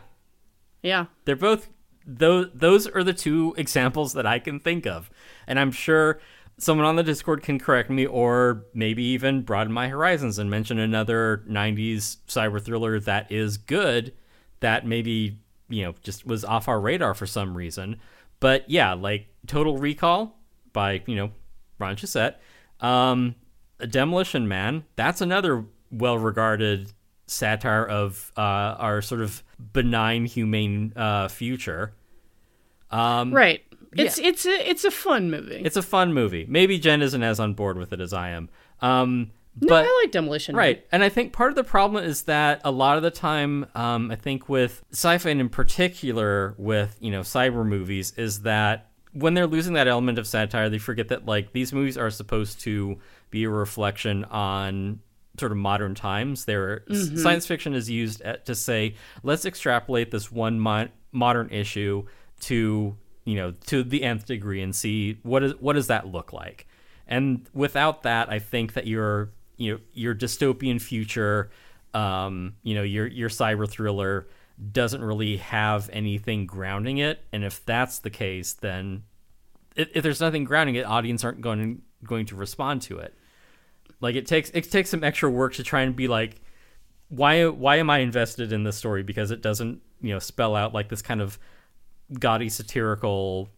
Yeah.
They're both those those are the two examples that I can think of. And I'm sure someone on the Discord can correct me or maybe even broaden my horizons and mention another 90s cyber thriller that is good that maybe, you know, just was off our radar for some reason. But yeah, like Total Recall by, you know, Ron Shusett. Um Demolition Man, that's another well-regarded satire of uh, our sort of benign, humane uh, future. Um,
Right. It's it's a it's a fun movie.
It's a fun movie. Maybe Jen isn't as on board with it as I am. Um,
no, I like Demolition.
Right. And I think part of the problem is that a lot of the time, um, I think with sci-fi and in particular with, you know, cyber movies is that when they're losing that element of satire, they forget that like these movies are supposed to be a reflection on sort of modern times. They're science fiction is used at, to say, let's extrapolate this one mo- modern issue to, you know, to the nth degree and see what is what does that look like. And without that, I think that your you know your dystopian future, um, you know your your cyber thriller doesn't really have anything grounding it. And if that's the case, then if, if there's nothing grounding it, audience aren't going going to respond to it. Like it takes it takes some extra work to try and be like, why why am I invested in this story? Because it doesn't you know spell out like this kind of gaudy satirical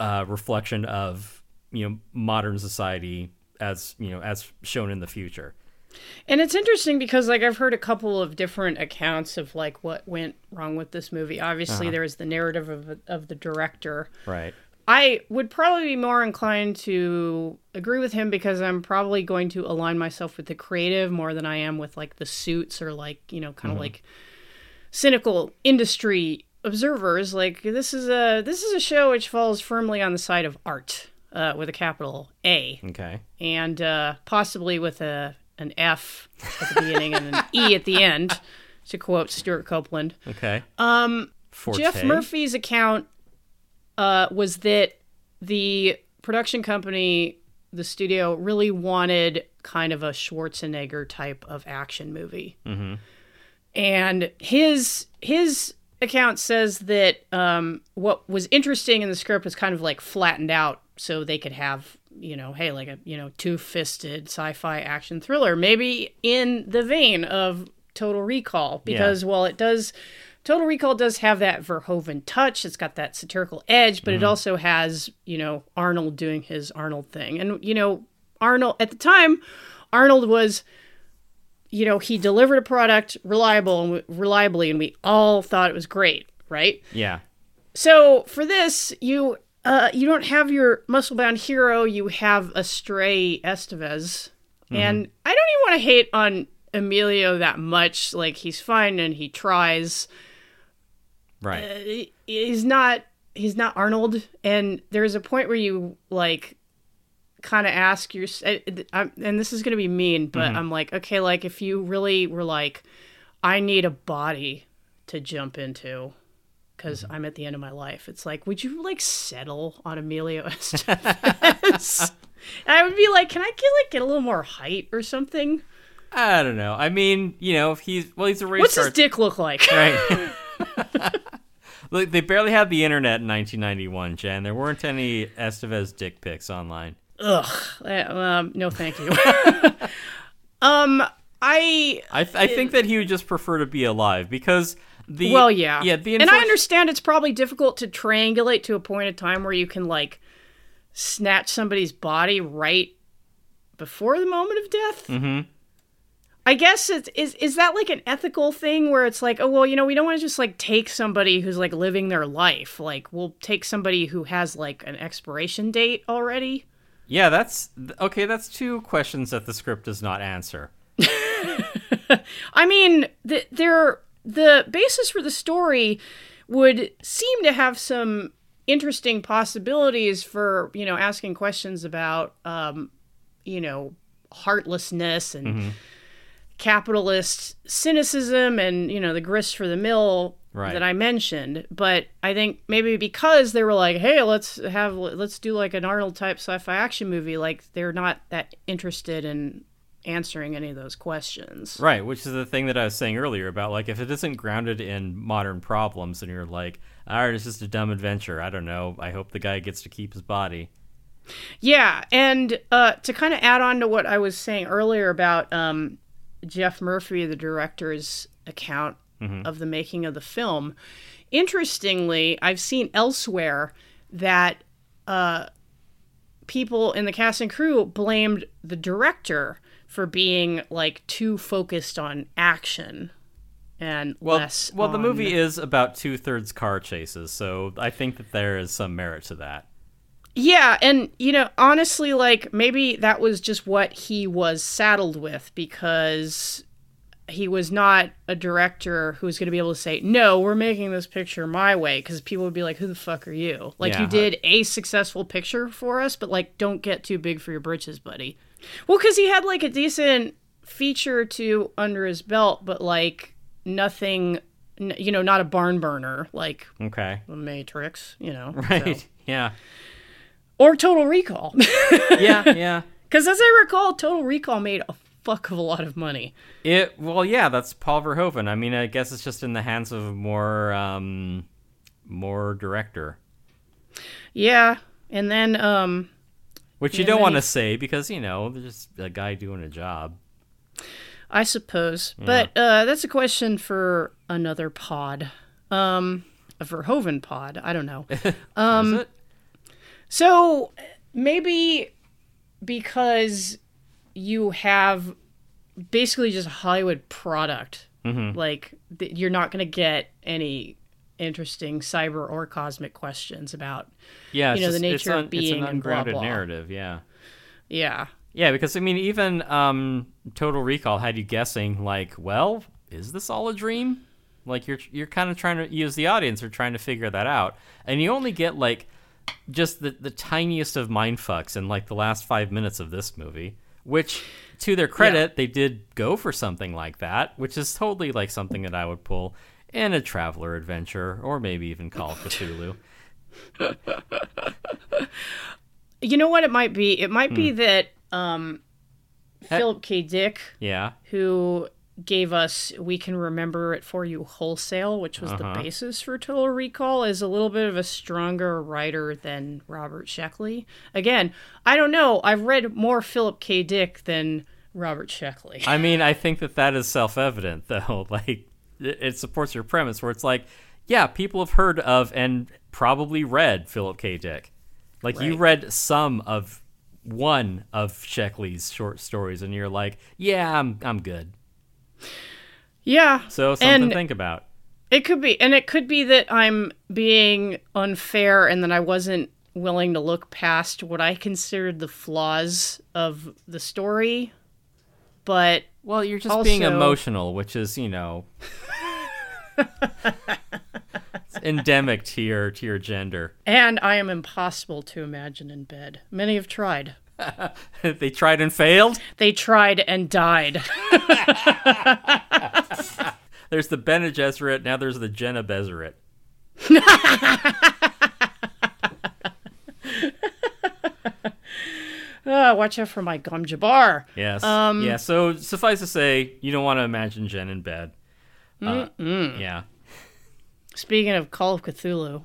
uh, reflection of you know modern society as you know as shown in the future.
And it's interesting because like I've heard a couple of different accounts of like what went wrong with this movie. Obviously, there was the narrative of of the director.
Right.
I would probably be more inclined to agree with him because I'm probably going to align myself with the creative more than I am with like the suits or like, you know, kind of like cynical industry observers. Like this is a this is a show which falls firmly on the side of art uh, with a capital A
Okay.
and uh, possibly with a an F at the beginning and an E at the end, to quote Stewart Copeland.
Okay. Um. Forte.
Geoff Murphy's account uh, was that the production company, the studio, really wanted kind of a Schwarzenegger type of action movie, mm-hmm. and his his account says that um, what was interesting in the script was kind of like flattened out so they could have you know hey like a you know two-fisted sci-fi action thriller maybe in the vein of total recall. Because while it does total recall does have that verhoeven touch it's got that satirical edge but it also has you know arnold doing his arnold thing. And you know arnold at the time arnold was you know he delivered a product reliable and we- reliably and we all thought it was great right
Yeah.
so for this, you uh, you don't have your muscle bound hero. You have a stray Estevez, and I don't even want to hate on Emilio that much. Like he's fine and he tries.
Right.
He- He's not he's not Arnold, and there's a point where you like kind of ask your eh, and this is gonna be mean, but mm-hmm. I'm like, okay, like if you really were like, I need a body to jump into because mm-hmm. I'm at the end of my life. It's like, would you like settle on Emilio Estevez? and I would be like, can I get like get a little more height or something?
I don't know. I mean, you know, if he's well, he's a race
What's
car.
his dick look like?
Right. Look, they barely had the internet in 1991, Jen. There weren't any Estevez dick pics online.
Ugh. Uh, Um, no, thank you. um, I
I, th- I think that he would just prefer to be alive because the
well, yeah,
yeah the
and I understand it's probably difficult to triangulate to a point of time where you can like snatch somebody's body right before the moment of death. Mm-hmm. I guess it's is is that like an ethical thing where it's like, oh well, you know, we don't want to just like take somebody who's like living their life. Like we'll take somebody who has like an expiration date already.
Yeah that's okay. That's two questions that the script does not answer.
I mean, the, there the basis for the story would seem to have some interesting possibilities for you know asking questions about um, you know heartlessness and capitalist cynicism and you know the grist for the mill
Right.
that I mentioned. But I think maybe because they were like, hey, let's have let's do like an Arnold type sci-fi action movie, like they're not that interested in answering any of those questions.
Right, which is the thing that I was saying earlier about like if it isn't grounded in modern problems and you're like, all right, it's just a dumb adventure. I don't know. I hope the guy gets to keep his body.
Yeah, and uh, to kind of add on to what I was saying earlier about um, Geoff Murphy, the director's account of the making of the film, interestingly, I've seen elsewhere that uh, people in the cast and crew blamed the director for being like too focused on action and
Well,
less.
well, the movie is about two thirds car chases, so I think that there is some merit to that.
Yeah, and you know, honestly, like maybe that was just what he was saddled with because he was not a director who was going to be able to say, "No, we're making this picture my way," because people would be like, "Who the fuck are you?" Like
Yeah.
you did a successful picture for us, but like don't get too big for your britches, buddy. Well, because he had like a decent feature or two under his belt, but like nothing, you know, not a barn burner like
Okay.
The Matrix, you know,
Right.
so.
Yeah.
or Total Recall.
Yeah. Yeah.
Because as I recall, Total Recall made a fuck of a lot of money.
It. Well, yeah. That's Paul Verhoeven. I mean, I guess it's just in the hands of a more, um, more director,
Yeah, and then um,
which you don't want to
he-
say because you know they're just a guy doing a job.
I suppose, but uh, that's a question for another pod, um, a Verhoeven pod. I don't know.
Um,
so maybe because you have basically just a Hollywood product.
Mm-hmm.
Like th- you're not going to get any interesting cyber or cosmic questions about.
Yeah,
You know, the
just- it's
nature of being
it's
and
an
blah,
ungrounded
blah.
narrative. Yeah,
Yeah.
yeah, because I mean, even um, Total Recall had you guessing, like, well, is this all a dream? Like you're you're kind of trying to use the audience are trying to figure that out, and you only get like just the the tiniest of mind fucks in like the last five minutes of this movie, which. To their credit, they did go for something like that, which is totally like something that I would pull in a traveler adventure or maybe even Call of Cthulhu.
You know what it might be? It might
Hmm.
be that um, Philip K. Dick,
Yeah.
who gave us "We Can Remember It for You" wholesale, which was
Uh-huh.
the basis for Total Recall, is a little bit of a stronger writer than Robert Sheckley. Again, I don't know. I've read more Philip K. Dick than Robert Sheckley.
I mean, I think that that is self-evident, though. Like, it, it supports your premise, where it's like, yeah, people have heard of and probably read Philip K. Dick. Like, you read some of one of Sheckley's short stories, and you're like, yeah, I'm I'm good.
Yeah,
So something
And-
to think about.
It could be, and it could be that I'm being unfair and that I wasn't willing to look past what I considered the flaws of the story. But
Well, you're just being emotional, which is, you know, it's endemic to your to your gender.
and I am impossible to imagine in bed. Many have tried.
they tried and failed.
They tried and died.
There's the Bene Gesserit, now there's the Jenna Bezeret.
Ah, watch out for my gom jabbar.
Yes.
Um,
yeah. So suffice to say, you don't want to imagine Jen in bed. Uh, yeah.
Speaking of Call of Cthulhu,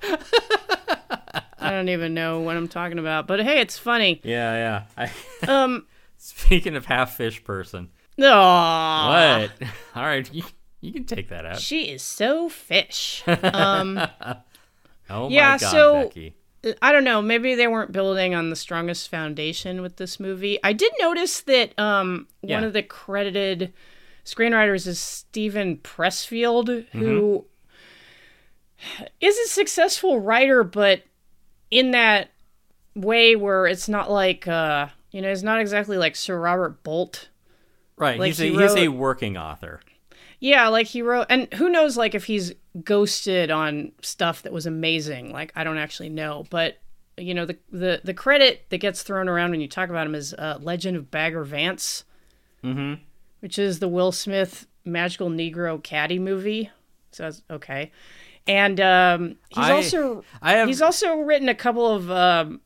don't even know what I'm talking about, but hey, it's funny.
Yeah. Yeah. I,
Um,
speaking of half fish person,
No.
what? All right, you, you can take that out.
She is so fish. Um,
Oh
Yeah,
my God,
so-
Becky.
I don't know. Maybe they weren't building on the strongest foundation with this movie. I did notice that um, one of the credited screenwriters is Steven Pressfield, who is a successful writer, but in that way where it's not like, uh, you know, it's not exactly like Sir Robert Bolt.
Right.
like
he's a
he
he's a working author.
Yeah, like he wrote, and who knows, like if he's ghosted on stuff that was amazing. Like I don't actually know, but you know the the the credit that gets thrown around when you talk about him is uh, Legend of Bagger Vance,
Mm-hmm.
which is the Will Smith magical Negro caddy movie. So that's okay, and um, he's
I-
also
I have.
he's also written a couple of um,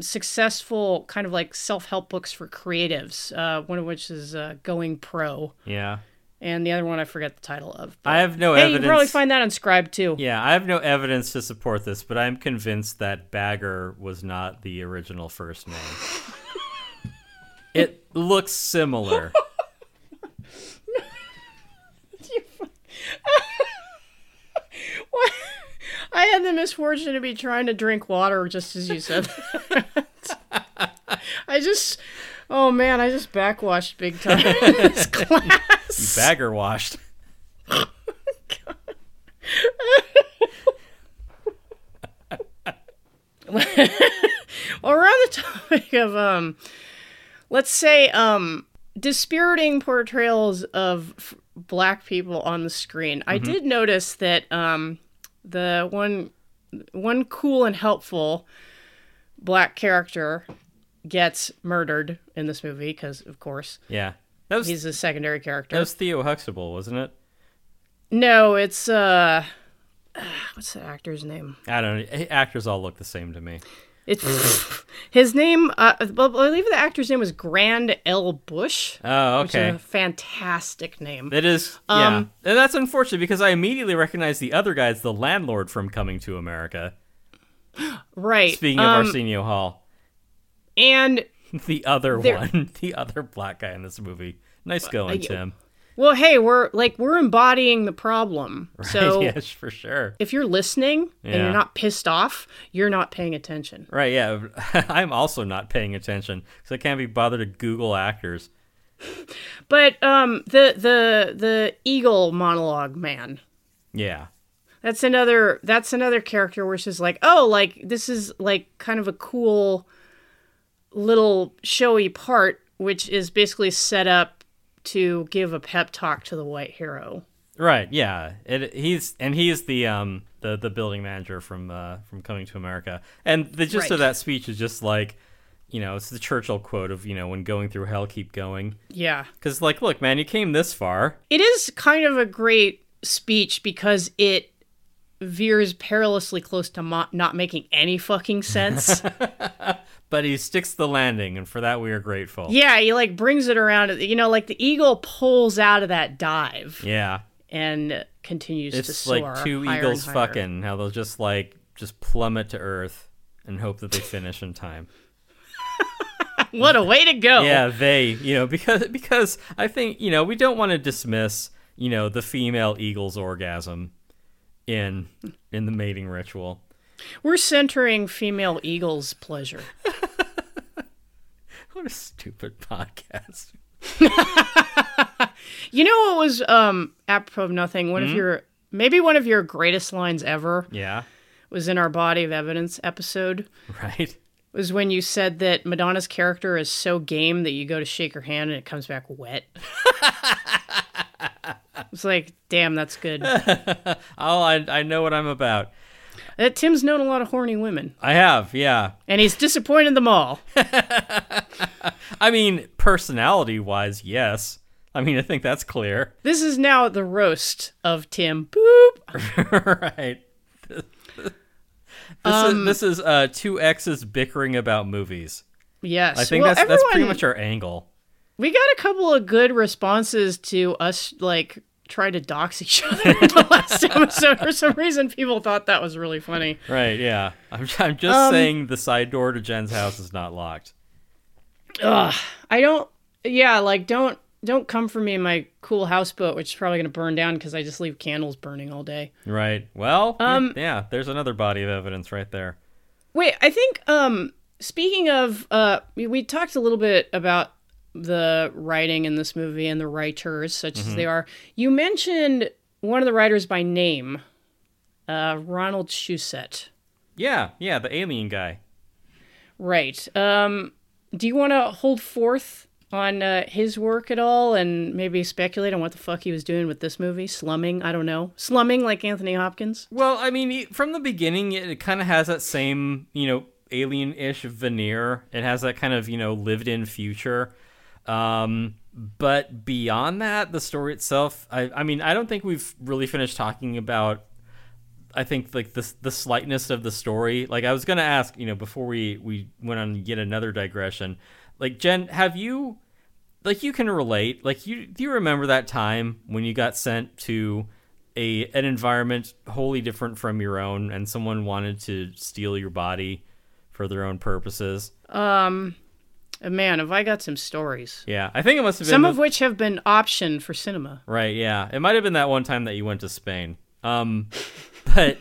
successful kind of like self help books for creatives. Uh, one of which is uh, Going Pro
yeah.
and the other one I forget the title of.
I have no
hey, you
evidence.
can probably find that on Scribd too.
Yeah, I have no evidence to support this, but I'm convinced that Bagger was not the original first name. it looks similar.
What? I had the misfortune to be trying to drink water just as you said. I just, oh man, I just backwashed big time in this class.
Bagger washed.
Well, we're on the topic of, um, let's say, um, dispiriting portrayals of f- black people on the screen. I did notice that um, the one one cool and helpful black character gets murdered in this movie because, of course,
Yeah. That was
he's a secondary character.
that was Theo Huxtable, wasn't it?
No, it's uh, what's the actor's name?
I don't know. Actors all look the same to me.
It's his name. Uh, I believe the actor's name was Grand L. Bush.
Oh,
Which
okay.
is a fantastic name.
That is, yeah,
Um,
and that's unfortunate because I immediately recognize the other guy as the landlord from Coming to America.
Right.
Speaking of
um,
Arsenio Hall,
And
the other one, the other black guy in this movie. Nice going,
Uh,
Tim.
Well, hey, we're like we're embodying the problem. So
yes, for sure.
if you're listening and you're not pissed off, you're not paying attention.
Right, yeah. I'm also not paying attention because I can't be bothered to Google actors.
But um, the the the eagle monologue man.
Yeah.
That's another that's another character where she's like, oh, like this is like kind of a cool little showy part, which is basically set up to give a pep talk to the white hero.
Right. Yeah. It, he's and he's the um the the building manager from uh from Coming to America, and the gist
Right.
of that speech is just like, you know, it's the Churchill quote of you know when going through hell, keep going.
Yeah.
Because like, look, man, you came this far.
It is kind of a great speech because it veers perilously close to mo- not making any fucking sense.
But he sticks the landing, and for that we are grateful.
yeah, he like brings it around. You know, like the eagle pulls out of that dive
Yeah.
and continues to
It's
soar.
like two eagles fucking. How they'll just like just plummet to earth and hope that they finish in time.
What a way to go!
Yeah, they, you know, because because I think you know we don't want to dismiss you know the female eagle's orgasm in in the mating ritual.
We're centering female eagles' pleasure.
What a stupid podcast.
You know what was um apropos of nothing? One
Hmm?
of your maybe one of your greatest lines ever
Yeah,
was in our body of evidence episode.
right.
Was when you said that Madonna's character is so game that you go to shake her hand and it comes back wet. it's like, damn, that's good.
Oh, I I know what I'm about.
Uh, Tim's known a lot of horny women,
I have, yeah.
and he's disappointed them all.
I mean, personality wise, yes. I mean, I think that's clear.
This is now the roast of Tim. Boop.
right. This is this is uh two exes bickering about movies.
Yes,
I think
well,
that's that's pretty much our angle.
We got a couple of good responses to us like try to dox each other in the last episode. For some reason, people thought that was really funny.
Right, yeah. I'm, I'm just
Um,
saying the side door to Jen's house is not locked.
Ugh, I don't. Yeah, like don't don't come for me in my cool houseboat, which is probably gonna burn down because I just leave candles burning all day.
Right. Well,
Um,
yeah, there's another body of evidence right there.
Wait, I think um speaking of uh we, we talked a little bit about the writing in this movie and the writers such as they are. You mentioned one of the writers by name, uh Ronald Shusett.
Yeah, yeah, the alien guy.
Right. Um do you want to hold forth on uh, his work at all and maybe speculate on what the fuck he was doing with this movie? Slumming? I don't know. Slumming like Anthony Hopkins?
Well, I mean, from the beginning, it, it kind of has that same, you know, alien-ish veneer. It has that kind of, you know, lived-in future. Um, but beyond that, the story itself, I, I mean, I don't think we've really finished talking about. I think like the the slightness of the story. Like I was gonna ask, you know, before we we went on yet another digression. Like Jen, have you like you can relate like you do you remember that time when you got sent to a an environment wholly different from your own and someone wanted to steal your body for their own purposes
Uh, man, have I got some stories.
yeah i think it must have been
Some
the-
of which have been optioned for cinema.
right yeah it might have been that one time that you went to spain um but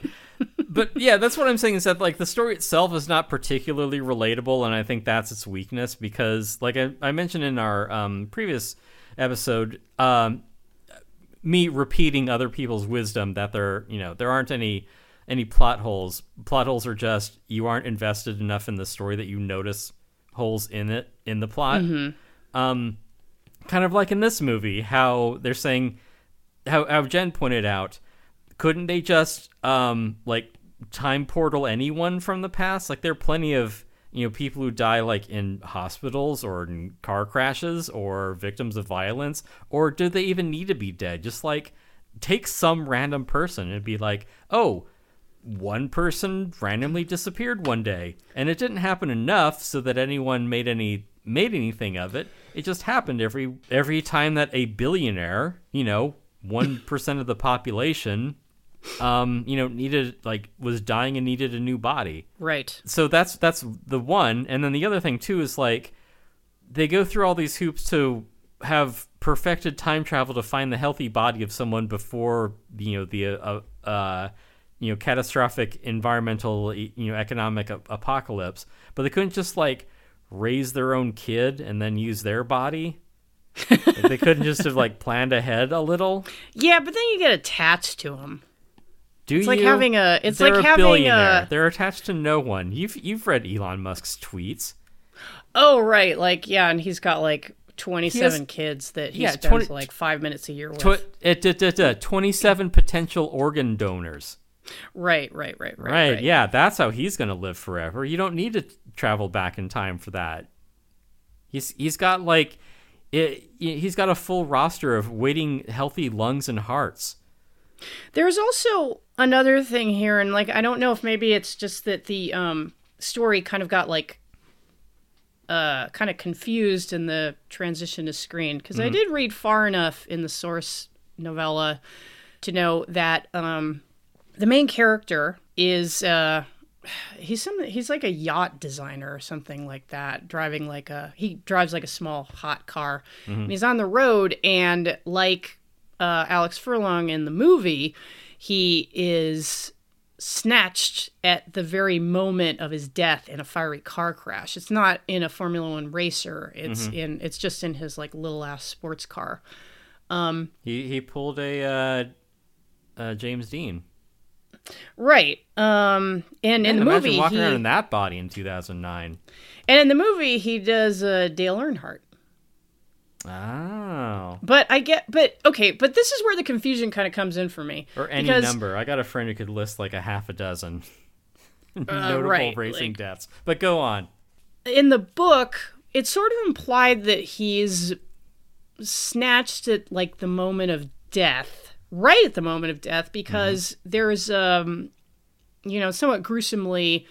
but yeah that's what i'm saying is that like the story itself is not particularly relatable and i think that's its weakness because like i, I mentioned in our um, previous episode um, me repeating other people's wisdom that there you know there aren't any any plot holes plot holes are just you aren't invested enough in the story that you notice holes in it in the plot. Um kind of like in this movie how they're saying how, how jen pointed out couldn't they just um like time portal anyone from the past? Like there are plenty of you know people who die like in hospitals or in car crashes or victims of violence or do they even need to be dead? Just like take some random person and be like oh one person randomly disappeared one day and it didn't happen enough so that anyone made any made anything of it. It just happened every every time that a billionaire you know 1% of the population um you know needed like was dying and needed a new body.
Right.
so that's that's the one. And then the other thing too is like they go through all these hoops to have perfected time travel to find the healthy body of someone before you know the uh, uh you know catastrophic environmental you know economic ap- apocalypse but they couldn't just like raise their own kid and then use their body Like, they couldn't just have like planned ahead a little.
Yeah, but then you get attached to them
Do
It's like
you?
having a. It's
They're
like
a
having
billionaire.
a.
They're attached to no one. You've you've read Elon Musk's tweets.
Oh right, like yeah, and he's got like twenty-seven
has-
kids that he
yeah,
spends
20
like five minutes a year with.
Tw- it, it, it, uh, 27 potential organ donors.
Right, right, right, right,
Right, yeah, that's how he's going to live forever. You don't need to travel back in time for that. He's he's got like it, he's got a full roster of waiting healthy lungs and hearts.
There's also another thing here, and like I don't know if maybe it's just that the um, story kind of got like uh, kind of confused in the transition to screen because I did read far enough in the source novella to know that um, the main character is uh, he's some he's like a yacht designer or something like that, driving like a he drives like a small hot car, and he's on the road and like uh, Alex Furlong in the movie, he is snatched at the very moment of his death in a fiery car crash. It's not in a Formula One racer. It's in it's just in his like little ass sports car.
He he pulled a uh, uh, James Dean.
Right. Um and in the movie
walking
he,
around in that body in 2009.
and in the movie he does uh, Dale Earnhardt.
Oh.
But I get but okay, but this is where the confusion kind of comes in for me.
Or any
Because-
number. I got a friend who could list like a half a dozen notable
Uh, right,
racing
like-
deaths. But go on.
in the book, it's sort of implied that he's snatched at like the moment of death, right at the moment of death, because there's um, you know, somewhat gruesomely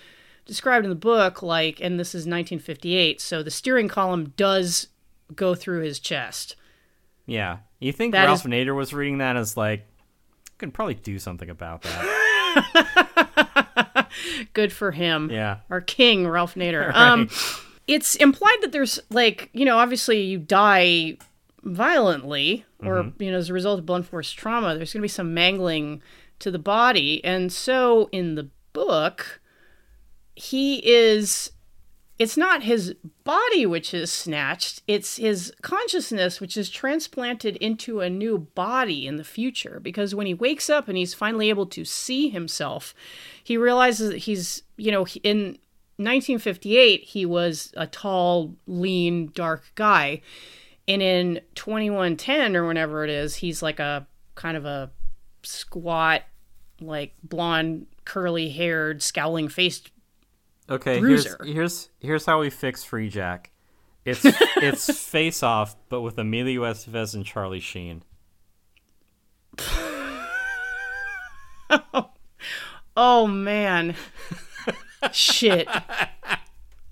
described in the book, like, and this is 1958, so the steering column does go through his chest.
Yeah. You think
That
Ralph
is-
Nader was reading that as like, I can probably do something about that.
Good for him.
yeah.
our king Ralph Nader. Um, it's implied that there's like you know obviously you die violently or mm-hmm. you know as a result of blunt force trauma. There's going to be some mangling to the body, and so in the book, he is. It's not his body which is snatched, it's his consciousness which is transplanted into a new body in the future. Because when he wakes up and he's finally able to see himself, he realizes that he's, you know, in 1958, he was a tall, lean, dark guy. And in 2110 or whenever it is, he's like a kind of a squat, like blonde, curly haired, scowling faced
Okay, here's,
Bruiser.
here's here's how we fix Freejack. It's it's face off, but with Emilio Estevez and Charlie Sheen.
Oh, oh man. Shit.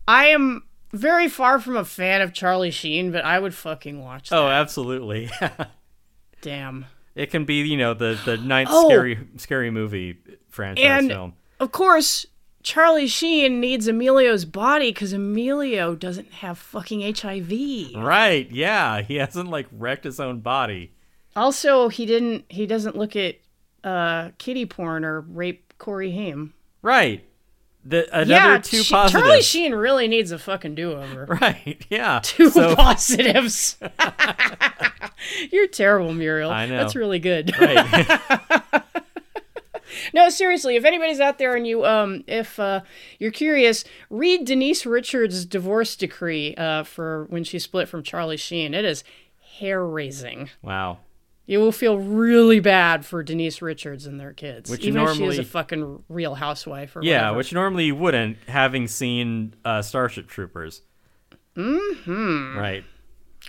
I am very far from a fan of Charlie Sheen, but I would fucking watch that.
Oh, absolutely.
Damn.
it can be you know the the ninth
Oh.
scary scary movie franchise
And-
film.
Of course, Charlie Sheen needs Emilio's body because Emilio doesn't have fucking HIV.
Right? Yeah, he hasn't like wrecked his own body.
Also, he didn't. He doesn't look at uh, kitty porn or rape Corey Haim.
Right. The another
yeah,
two
She-
positives.
Charlie Sheen really needs a fucking do-over.
Right. Yeah.
Two
so
positives. You're terrible, Muriel.
I know.
That's really good.
right.
No, seriously, if anybody's out there and you um if uh you're curious, read Denise Richards' divorce decree uh for when she split from Charlie Sheen. It is hair raising.
wow.
You will feel really bad for Denise Richards and their kids.
Which
even if she is a fucking real housewife or whatever.
Yeah,
whatever.
which normally you wouldn't, having seen uh, Starship Troopers. Mm-hmm. Right.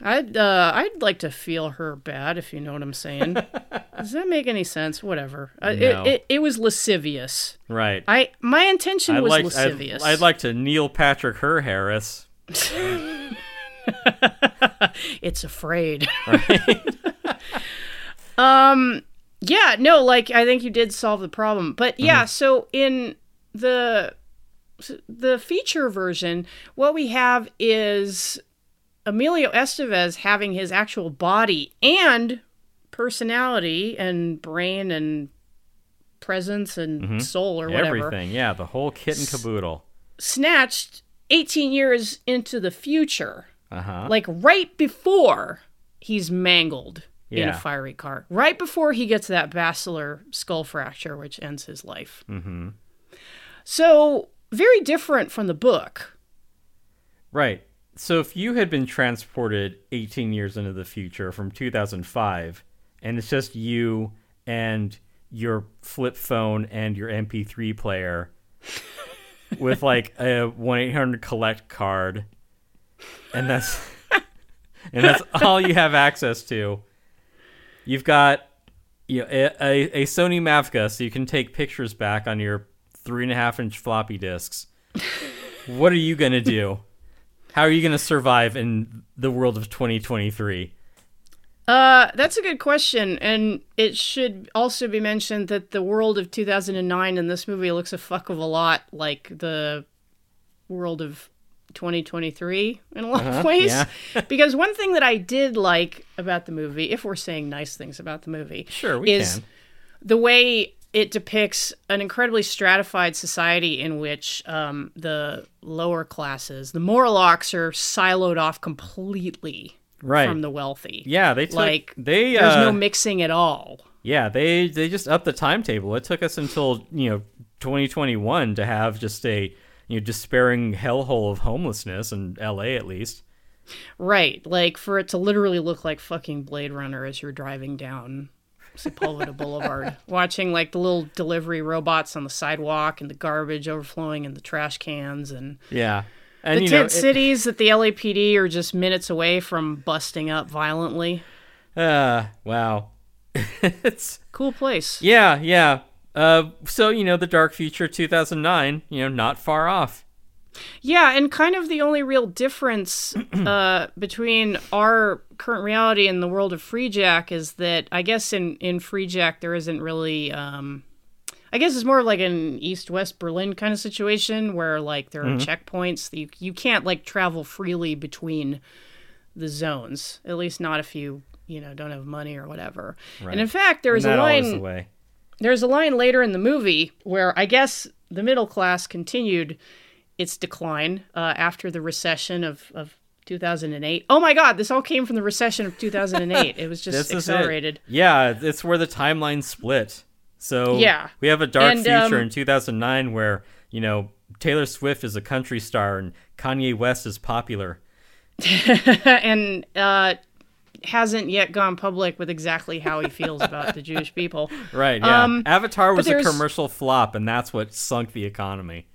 I'd uh I'd like to feel her bad if you know what I'm saying. Does that make any sense? Whatever. Uh,
No.
it, it it was lascivious.
Right.
I my intention
I'd
was
like I'd,
lascivious.
I'd like to Neil Patrick Her Harris.
it's afraid. um yeah, no, like I think you did solve the problem. But yeah, so in the the feature version, what we have is Emilio Estevez having his actual body and personality and brain and presence and soul or whatever
Everything. Yeah, the whole kit and caboodle.
snatched 18 years into the future
Uh huh.
like right before he's mangled in a fiery car right before he gets that basilar skull fracture, which ends his life. Mm-hmm. So very different from the book.
Right. So if you had been transported 18 years into the future from 2005, and it's just you and your flip phone and your MP3 player with like a 1 800 collect card, and that's and that's all you have access to. You've got you know, a, a, a Sony Mavica, so you can take pictures back on your three and a half inch floppy disks. what are you gonna do? How are you gonna survive in the world of 2023?
Uh, that's a good question, and it should also be mentioned that the world of 2009 in this movie looks a fuck of a lot like the world of 2023 in a lot of ways.
yeah.
because one thing that I did like about the movie, if we're saying nice things about the movie,
Sure, we
is
can.
the way it depicts an incredibly stratified society in which um, the lower classes, the Morlocks, are siloed off completely
Right.
from the wealthy.
Yeah, they took
like,
they
There's
uh,
no mixing at all.
yeah they they just upped the timetable. It took us until you know 2021 to have just a you know despairing hellhole of homelessness in L.A. at least.
Right. Like for it to literally look like fucking Blade Runner as you're driving down Sepulveda Boulevard, watching like the little delivery robots on the sidewalk and the garbage overflowing in the trash cans and
Yeah, and
the
you
tent
know it-
cities that the LAPD are just minutes away from busting up violently.
uh, wow, it's
Cool place.
yeah yeah. Uh, so you know the dark future 2009, you know not far off.
Yeah, and kind of the only real difference uh, between our current reality and the world of Freejack is that I guess in in Freejack there isn't really. Um, I guess it's more like an East West Berlin kind of situation where like there are checkpoints that you you can't like travel freely between the zones. At least not if you you know don't have money or whatever. And in fact, there is a line. There's a line later in the movie where I guess the middle class continued its decline uh, after the recession of, of 2008. Oh my God, this all came from the recession of 2008. It was just
is it.
accelerated.
Yeah, it's where the timeline split. So
Yeah.
we have a dark
And,
future
um,
in 2009 where you know Taylor Swift is a country star and Kanye West is popular.
and uh, hasn't yet gone public with exactly how he feels about the Jewish people.
Right. Yeah.
Um,
Avatar was a commercial flop, and that's what sunk the economy.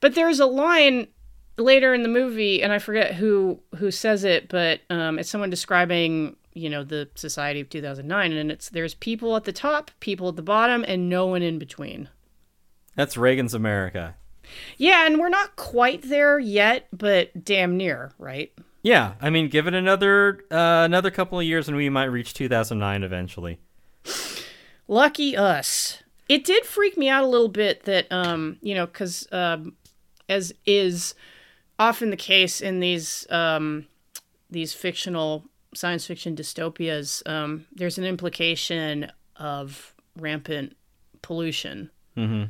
But there's a line later in the movie, and I forget who who says it, but um, it's someone describing you know the society of 2009, and it's there's people at the top, people at the bottom, and no one in between.
That's Reagan's America.
Yeah, and we're not quite there yet, but damn near, right?
Yeah, I mean, give it another uh, another couple of years, and we might reach 2009 eventually.
Lucky us. It did freak me out a little bit that, um, you know, because um, as is often the case in these um, these fictional science fiction dystopias, um, there's an implication of rampant pollution,
hmm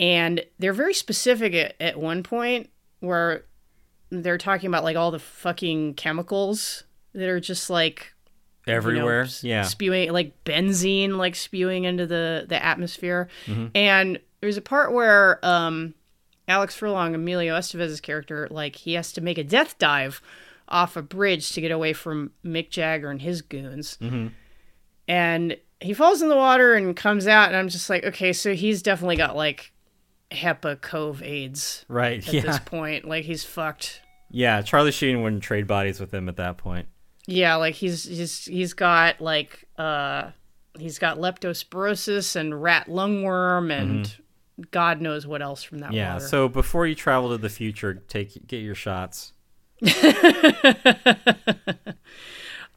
and they're very specific at, at one point where they're talking about like all the fucking chemicals that are just like you know,
Everywhere. yeah.
spewing like benzene like spewing into the the atmosphere
Mm-hmm.
and there's a part where um alex furlong emilio estevez's character like he has to make a death dive off a bridge to get away from mick jagger and his goons
Mm-hmm.
and he falls in the water and comes out and i'm just like okay so he's definitely got like hepa cove aids
Right.
at
Yeah.
this point like he's fucked
Yeah. Charlie Sheen wouldn't trade bodies with him at that point.
Yeah, like he's he's he's got like uh he's got leptospirosis and rat lungworm and God knows what else from that
Mm-hmm. Yeah.
water.
So before you travel to the future, take get your shots.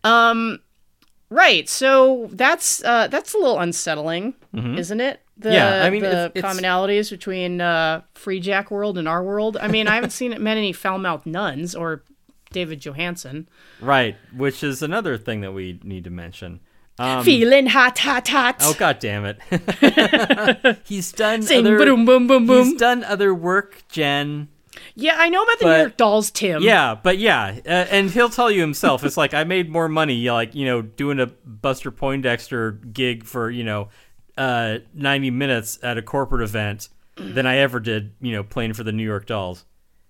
Um, right, so that's uh that's a little unsettling, isn't it? The,
Mm-hmm. Yeah, I mean,
the
it's- it's-
commonalities between uh Freejack world and our world. I mean, I haven't seen met any foul mouthed nuns or David Johansen.
Right. Which is another thing that we need to mention. Um,
Feeling hot, hot, hot.
Oh god damn it. he's done
Sing
other
boom, boom, boom, boom.
He's done other work, Jen.
Yeah, I know about the
But-
New York Dolls, Tim.
Yeah, but yeah, uh, and he'll tell you himself. It's like I made more money, like you know, doing a Buster Poindexter gig for you know, uh, ninety minutes at a corporate event than I ever did, you know, playing for the New York Dolls.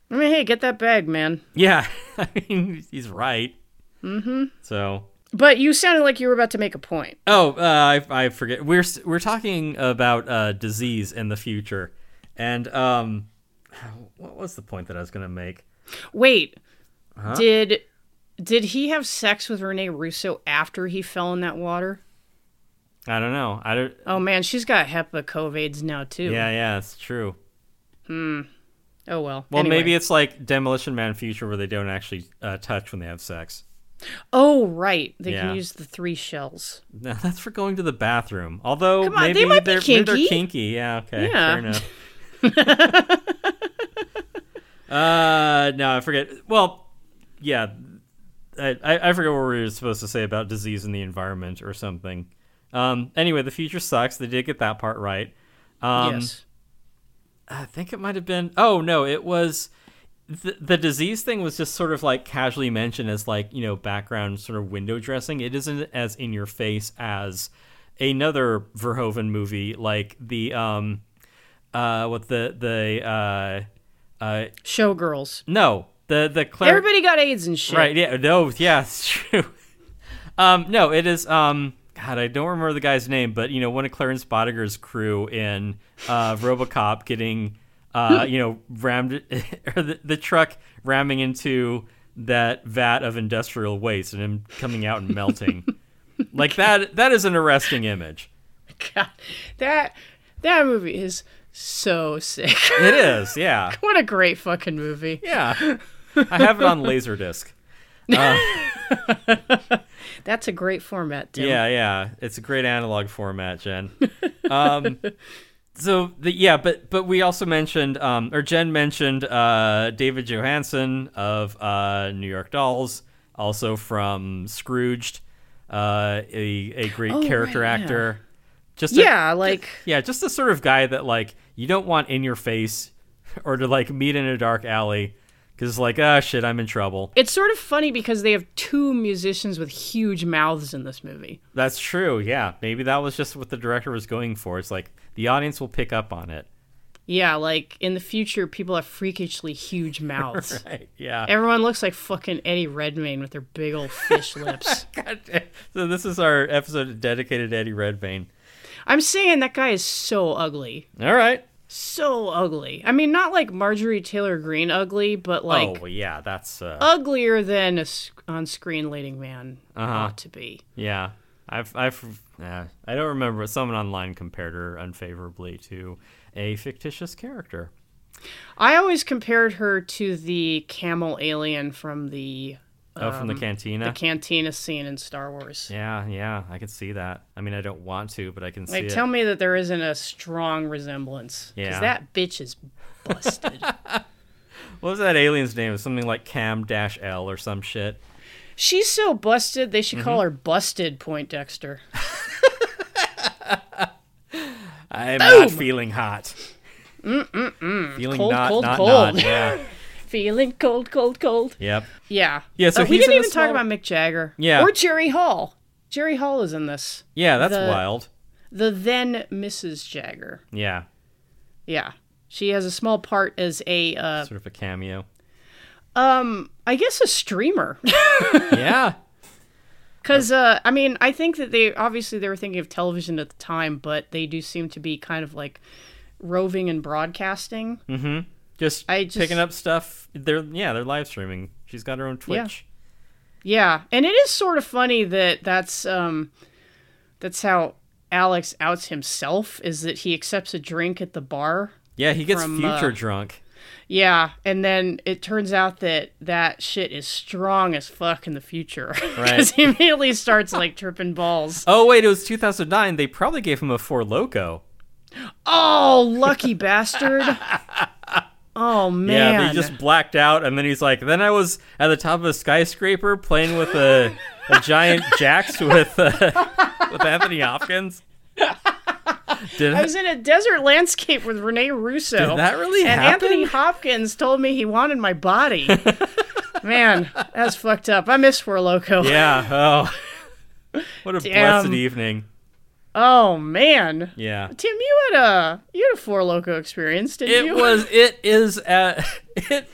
I mean, hey, get that bag, man.
Yeah, I mean, he's right. Mm-hmm. So,
But you sounded like you were about to make a point.
oh, uh, I, I forget. We're we're talking about uh, disease in the future, and um, what was the point that I was gonna make?
Wait, did did he have sex with Rene Russo after he fell in that water?
I don't know. I don't.
Oh man, she's got HEPA COVIDs now too.
Yeah, yeah, it's true. Hmm.
Oh well.
Well,
Anyway.
maybe it's like Demolition Man Future where they don't actually uh, touch when they have sex.
Oh right, they
Yeah.
can use the three shells.
No, that's for going to the bathroom. Although
on, they
maybe
might be
are they're
kinky.
kinky. Yeah, okay,
Yeah.
fair enough. uh, no, I forget. Well, yeah, I, I I forget what we were supposed to say about disease in the environment or something. Um, anyway, the future sucks. They did get that part right. Um,
yes.
I think it might have been. Oh no, it was the, the disease thing was just sort of like casually mentioned as like you know background sort of window dressing. It isn't as in your face as another Verhoeven movie like the um uh what the the uh uh
Showgirls.
no the the Claire
Everybody got AIDS and shit.
Right. Yeah. No. Yeah. It's true. um. No. It is. Um. God, I don't remember the guy's name, but you know, one of Clarence Boddicker's crew in uh, RoboCop getting, uh, you know, rammed or the, the truck ramming into that vat of industrial waste and him coming out and melting. like that. That is an arresting image.
God, that that movie is so sick.
It is. Yeah.
what a great fucking movie.
Yeah. I have it on Laserdisc.
That's a great format, Tim.
Yeah, yeah, it's a great analog format, Jen. Um, so the yeah, but but we also mentioned, um, or Jen mentioned uh, David Johansen of uh, New York Dolls, also from Scrooged, uh, a a great
Oh,
character
right, yeah.
actor. Just a,
Yeah, like
yeah, just the sort of guy that like you don't want in your face, or to like meet in a dark alley, because it's like ah shit, I'm in trouble.
it's sort of funny because they have two musicians with huge mouths in this movie.
That's true. Yeah, maybe that was just what the director was going for. It's like the audience will pick up on it.
Yeah, like in the future, people have freakishly huge mouths.
Right. Yeah.
Everyone looks like fucking Eddie Redmayne with their big old fish lips.
God damn. So this is our episode dedicated to Eddie Redmayne.
I'm saying that guy is so ugly.
All right.
So ugly. I mean, not like Marjorie Taylor Greene ugly, but like
oh yeah, that's uh,
uglier than a on screen leading man
Uh-huh.
ought to be.
yeah. I've I've uh, I don't remember. Someone online compared her unfavorably to a fictitious character.
I always compared her to the camel alien from the
Oh, from the
um,
cantina.
the cantina scene in Star Wars.
yeah, yeah, I can see that. I mean, I don't want to, but I can see
Like,
it.
tell me that there isn't a strong resemblance.
Yeah.
Because that bitch is busted.
what was that alien's name? It was something like Cam Dash L or some shit.
She's so busted, they should
Mm-hmm.
call her Busted Point Dexter.
I'm not feeling hot. Mm-mm-mm. Feeling
Cold,
not,
cold,
not,
cold.
not. Yeah.
Feeling cold, cold, cold.
yep.
Yeah.
Yeah, so
Uh, we didn't
in a
even
small-
talk about Mick Jagger.
Yeah.
Or Jerry Hall. Jerry Hall is in this.
Yeah, that's
The-
wild.
The then Mrs. Jagger.
Yeah.
Yeah. She has a small part as a, uh,
Sort of a cameo.
um, I guess a streamer.
yeah.
Because, uh, I mean, I think that they obviously they were thinking of television at the time, but they do seem to be kind of like roving and broadcasting.
Just,
I just-
picking up stuff. They're yeah, they're live streaming. She's got her own Twitch.
Yeah, and it is sort of funny that that's um, that's how Alex outs himself is that he accepts a drink at the bar.
Yeah, he gets
From,
future
uh,
drunk.
Yeah, and then it turns out that that shit is strong as fuck in the future.
Right.
Because he immediately starts like tripping balls.
Oh wait, it was 2009. They probably gave him a four loco.
Oh, lucky bastard. Oh man.
Yeah, they just blacked out, and then he's like, then I was at the top of a skyscraper playing with a, a giant jacks with uh, with Anthony Hopkins. Did
I was in a desert landscape with Rene Russo.
Did that really
and
happen?
Anthony Hopkins told me he wanted my body. Man, that's fucked up. I miss Four Loco.
Yeah. Oh. What a
Damn.
blessed evening.
Oh man.
Yeah.
Tim, you had a you had a Four Loco experience, didn't
It
you?
was. It is. Uh, it.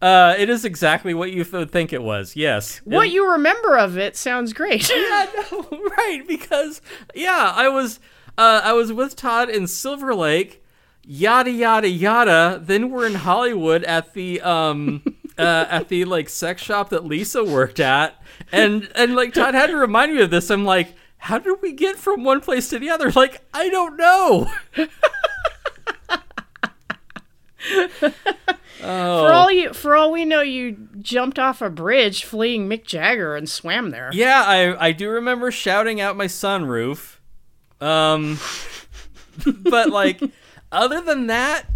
Uh, it is exactly what you would think it was. Yes.
what
It-
you remember of it sounds great.
Yeah, no, right. Because yeah, I was. Uh, I was with Todd in Silver Lake. Yada yada yada. Then we're in Hollywood at the um. Uh, at the like sex shop that Lisa worked at, and and like Todd had to remind me of this. I'm like, how did we get from one place to the other? Like, I don't know. oh,
For all you for all we know, you jumped off a bridge fleeing Mick Jagger and swam there.
Yeah, I I do remember shouting out my sunroof. Um but like other than that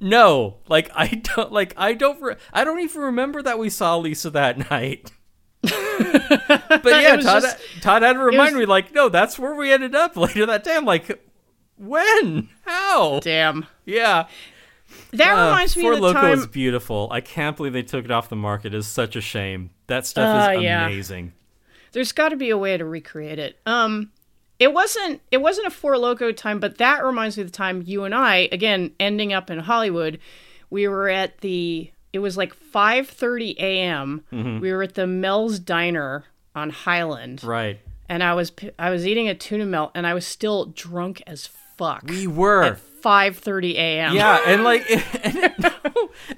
no, like I don't like I don't re- I don't even remember that we saw Lisa that night. but yeah, Todd,
just-
Todd had to remind
was-
me like, no, that's where we ended up later that day. I'm like, when? How?
Damn.
Yeah.
That
Uh,
reminds me
Four
of the
Loco
time.
is beautiful. I can't believe they took it off the market. It's such a shame. That stuff
Uh,
is
yeah.
amazing.
There's got to be a way to recreate it. Um, it wasn't it wasn't a Four Loco time, but that reminds me of the time you and I again ending up in Hollywood. We were at the it was like 5:30 a.m.
Mm-hmm.
We were at the Mel's Diner on Highland,
Right.
and I was I was eating a tuna melt, and I was still drunk as fuck.
We were.
at 5:30 a.m.
Yeah, and like, and it,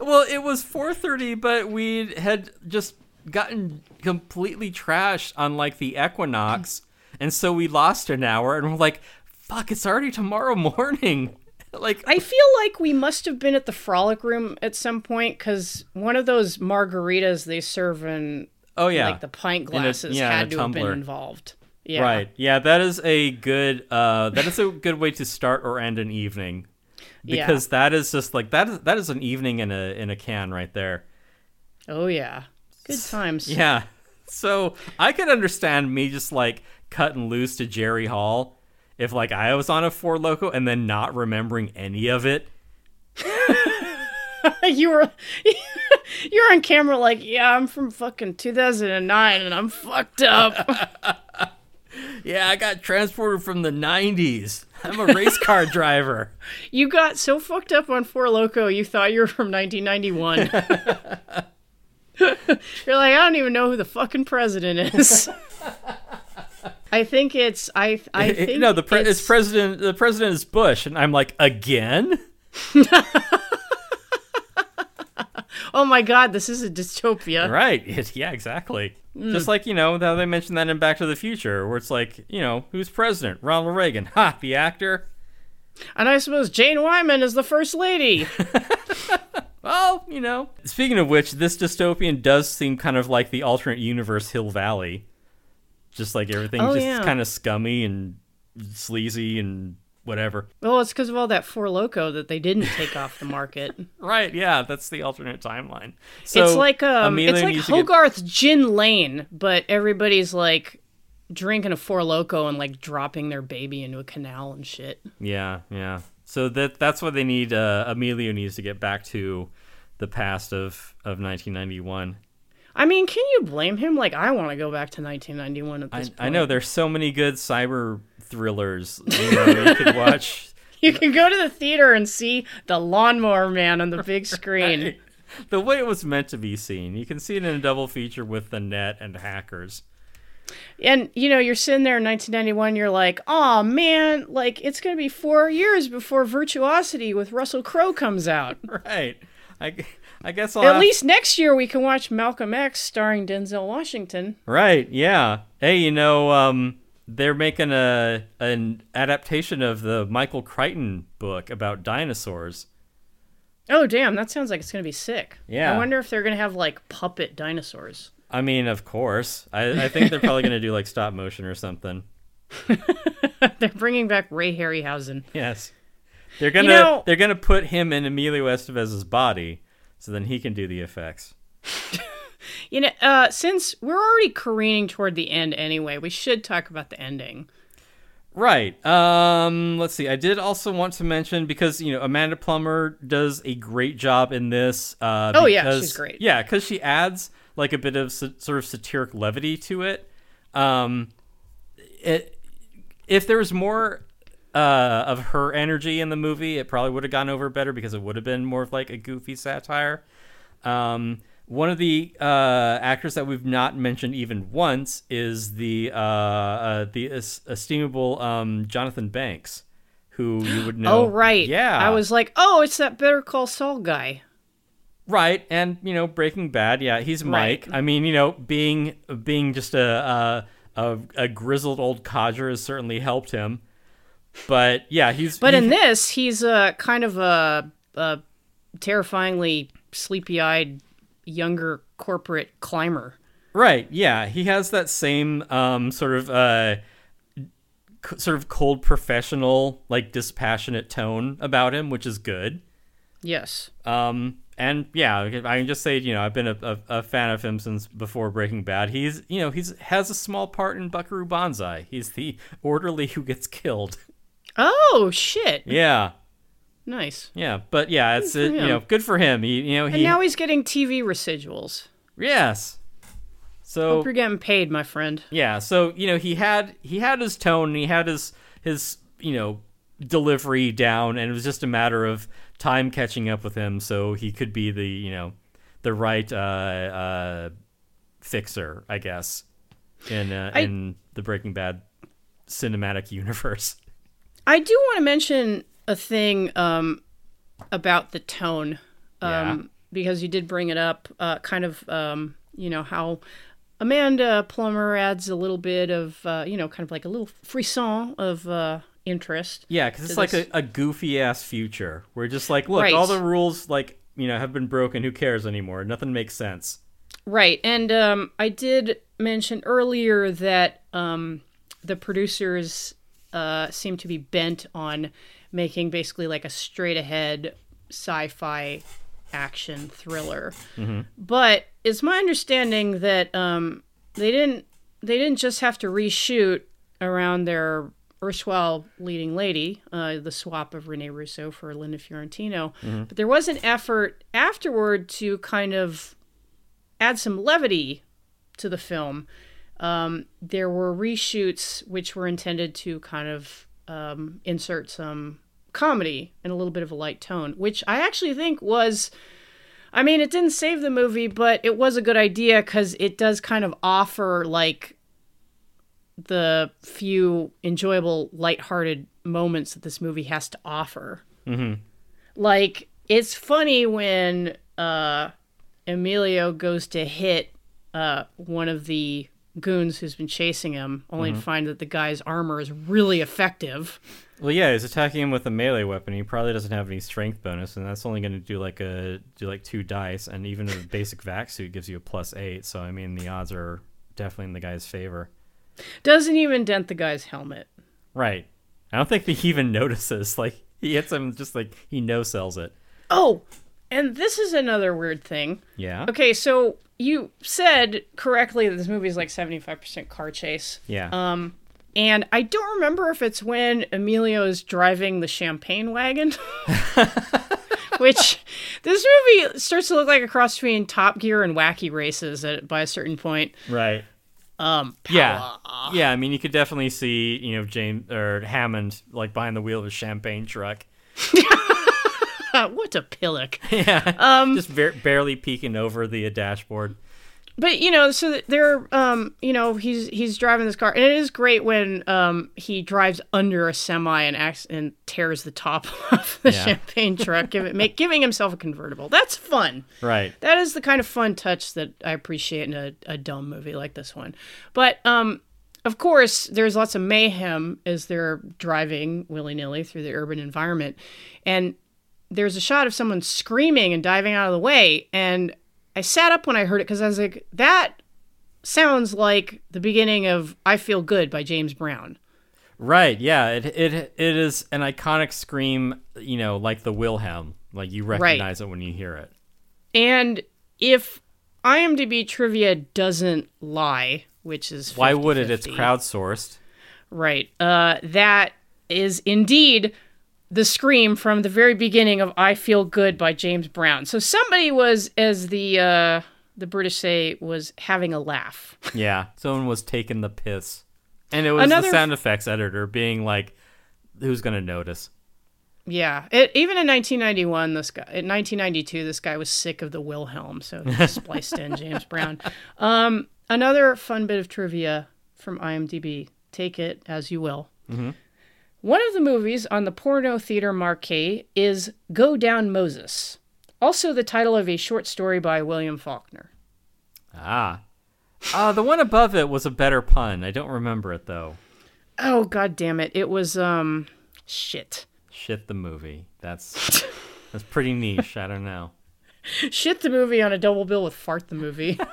well, it was 4:30, but we had just gotten completely trashed on like the Equinox, and so we lost an hour, and we're like, "Fuck, it's already tomorrow morning." Like,
I feel like we must have been at the Frolic Room at some point because one of those margaritas they serve in
oh yeah,
like the pint
a-
glasses
yeah, a
had to have been involved. Yeah.
right, yeah, that is a good, uh, that is a good way to start or end an evening,
Yeah.
because that is just like that is that is an evening in a in a can right there.
Oh yeah. Good times.
Yeah. So I could understand me just like cutting loose to Jerry Hall if like I was on a Four Loco and then not remembering any of it.
you were you're on camera like, yeah, I'm from fucking 2009 and I'm fucked up.
Yeah, I got transported from the 90s. I'm a race car driver.
you got so fucked up on Four Loco, you thought you were from 1991. You're like, I don't even know who the fucking president is. I think it's I I think
no, the pre- it's,
it's
president. The president is Bush, and I'm like, again?
Oh my god, this is a dystopia.
Right? It, yeah, exactly.
Mm.
Just like you know how they mentioned that in Back to the Future, where it's like, you know, who's president? Ronald Reagan. Ha, the actor.
And I suppose Jane Wyman is the first lady.
Well, you know. Speaking of which, this dystopian does seem kind of like the alternate universe Hill Valley. Just like everything
Oh,
just
yeah.
kind of scummy and sleazy and whatever.
well, it's because of all that Four Loco that they didn't take off the market.
Right, yeah, that's the alternate timeline. So
it's like um, it's like
needs get-
Hogarth's Gin Lane, but everybody's like drinking a Four Loco and like dropping their baby into a canal and shit.
Yeah, yeah. So that that's what they need. Uh, Emilio needs to get back to the past of of 1991.
I mean, can you blame him? Like, I want to go back to 1991 at
I,
this point.
I know there's so many good cyber thrillers you, know, you could watch.
You can go to the theater and see the Lawnmower Man on the big screen.
the way it was meant to be seen. You can see it in a double feature with the net and hackers.
And you know, you're sitting there in 1991. You're like, "Oh man, like it's gonna be four years before Virtuosity with Russell Crowe comes out.
Right. I, I guess I'll
At least next year we can watch Malcolm X starring Denzel Washington."
Right. Yeah. Hey, you know, um, they're making a an adaptation of the Michael Crichton book about dinosaurs.
Oh damn, that sounds like it's gonna be sick.
Yeah.
I wonder if they're gonna have like puppet dinosaurs.
I mean, of course. I, I think they're probably going to do like stop motion or something.
they're bringing back Ray Harryhausen.
Yes. They're gonna
know-
they're gonna put him in Emilio Estevez's body, so then he can do the effects.
You know, uh, since we're already careening toward the end anyway, we should talk about the ending.
Right. Um, let's see. I did also want to mention because you know Amanda Plummer does a great job in this. Uh,
Oh, yeah, she's great.
Yeah, because she adds like a bit of sa- sort of satiric levity to it. Um, it if there was more uh, of her energy in the movie, it probably would have gone over better because it would have been more of like a goofy satire. Um, one of the uh, actors that we've not mentioned even once is the uh, uh, the es- estimable um, Jonathan Banks, who you would know.
Oh right.
yeah.
I was like, oh, it's that Better Call Saul guy.
right, and you know Breaking Bad. Yeah, he's Mike.
Right.
I mean, you know, being being just a a, a, a grizzled old codger has certainly helped him. But yeah, he's
But in this, he's a kind of a, a terrifyingly sleepy-eyed younger corporate climber.
Right. Yeah, he has that same um, sort of uh, c- sort of cold professional, like dispassionate tone about him, which is good.
Yes.
Um, and yeah, I can just say, you know, I've been a, a, a fan of him since before Breaking Bad. He's, you know, he's has a small part in Buckaroo Banzai. He's the orderly who gets killed.
Oh shit.
Yeah,
Nice.
yeah, but yeah, it's it, you know good for him. He, you know,
And now he's getting TV residuals.
yes. So
Hope you're getting paid, my friend.
Yeah, so you know he had he had his tone, and he had his his you know delivery down, and it was just a matter of time catching up with him, so he could be the you know the right uh, uh, fixer, I guess, in uh,
I-
in the Breaking Bad cinematic universe.
I do want to mention a thing um, about the tone, um,
Yeah.
because you did bring it up. Uh, kind of, um, you know how Amanda Plummer adds a little bit of, uh, you know, kind of like a little frisson of uh, interest.
Yeah, because it's
To
like a, a goofy ass future. We're just like, look,
Right.
all the rules like you know have been broken. Who cares anymore? Nothing makes sense.
Right, and um, I did mention earlier that um, the producers uh, seem to be bent on making basically like a straight ahead sci-fi action thriller. But it's my understanding that um, they didn't they didn't just have to reshoot around their erstwhile leading lady, uh, the swap of Rene Russo for Linda Fiorentino, but there was an effort afterward to kind of add some levity to the film. Um, there were reshoots which were intended to kind of um, insert some comedy and a little bit of a light tone, which I actually think was. I mean, it didn't save the movie, but it was a good idea because it does kind of offer like the few enjoyable, lighthearted moments that this movie has to offer.
Mm-hmm.
Like, it's funny when uh, Emilio goes to hit uh, one of the goons who's been chasing him, only to mm-hmm. find that the guy's armor is really effective.
Well, yeah, he's attacking him with a melee weapon. He probably doesn't have any strength bonus, and that's only going to do like a do like two dice. And even a basic vac suit gives you a plus eight. So I mean, the odds are definitely in the guy's favor.
Doesn't even dent the guy's helmet.
Right. I don't think he even notices. Like he hits him just like he no sells it.
Oh, and this is another weird thing.
Yeah.
Okay, so you said correctly that this movie is like 75% car chase.
Yeah.
Um, and I don't remember if it's when Emilio is driving the champagne wagon. Which this movie starts to look like a cross between Top Gear and Wacky Races at, by a certain point.
right.
Um,
Yeah. Yeah. I mean, you could definitely see you know James or Hammond like behind the wheel of a champagne truck.
what a pillock.
yeah.
Um,
just ver- barely peeking over the uh, dashboard.
but you know, so they're, um, you know, he's he's driving this car, and it is great when um he drives under a semi and acts and tears the top off the
Yeah.
champagne truck, give it, make, giving himself a convertible. That's fun.
Right.
That is the kind of fun touch that I appreciate in a, a dumb movie like this one. But um, of course, there's lots of mayhem as they're driving willy nilly through the urban environment, and there's a shot of someone screaming and diving out of the way, and I sat up when I heard it because I was like, that sounds like the beginning of "I Feel Good" by James Brown.
Right. Yeah. It it it is an iconic scream. You know, like the Wilhelm. Like you recognize it when you hear it.
And if IMDb trivia doesn't lie, which is
Why would it? It's
50-50,
crowdsourced.
Right. Uh, that is indeed the scream from the very beginning of "I Feel Good" by James Brown. So somebody was, as the uh, the British say, was having a laugh.
Yeah, someone was taking the piss, and it was
Another-
the sound effects editor being like, "Who's gonna notice?"
Yeah. It, even in 1991, this guy in 1992, this guy was sick of the Wilhelm, so he spliced in James Brown. Um, another fun bit of trivia from IMDb. Take it as you will. One of the movies on the Porno Theater Marquee is Go Down Moses, also the title of a short story by William Faulkner.
Ah, uh, the one above it was a better pun. I don't remember it though.
Oh god damn it. It was um shit.
Shit, the movie. That's that's pretty niche. I don't know.
Shit the movie on a double bill with Fart the movie.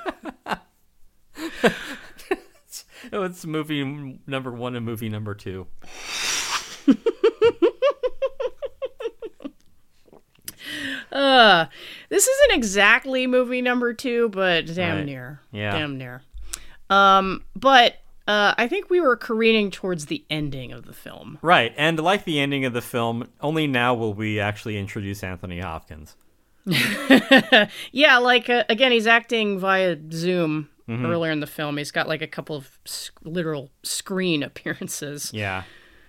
Oh, it's movie number one and movie number two.
uh this isn't exactly movie number 2, but damn
Right.
near.
Yeah.
Damn near. Um but uh, I think we were careening towards the ending of the film.
Right, and like the ending of the film, only now will we actually introduce Anthony Hopkins.
Yeah, like uh, again, he's acting via Zoom
Mm-hmm.
earlier in the film. He's got like a couple of sc- literal screen appearances,
Yeah.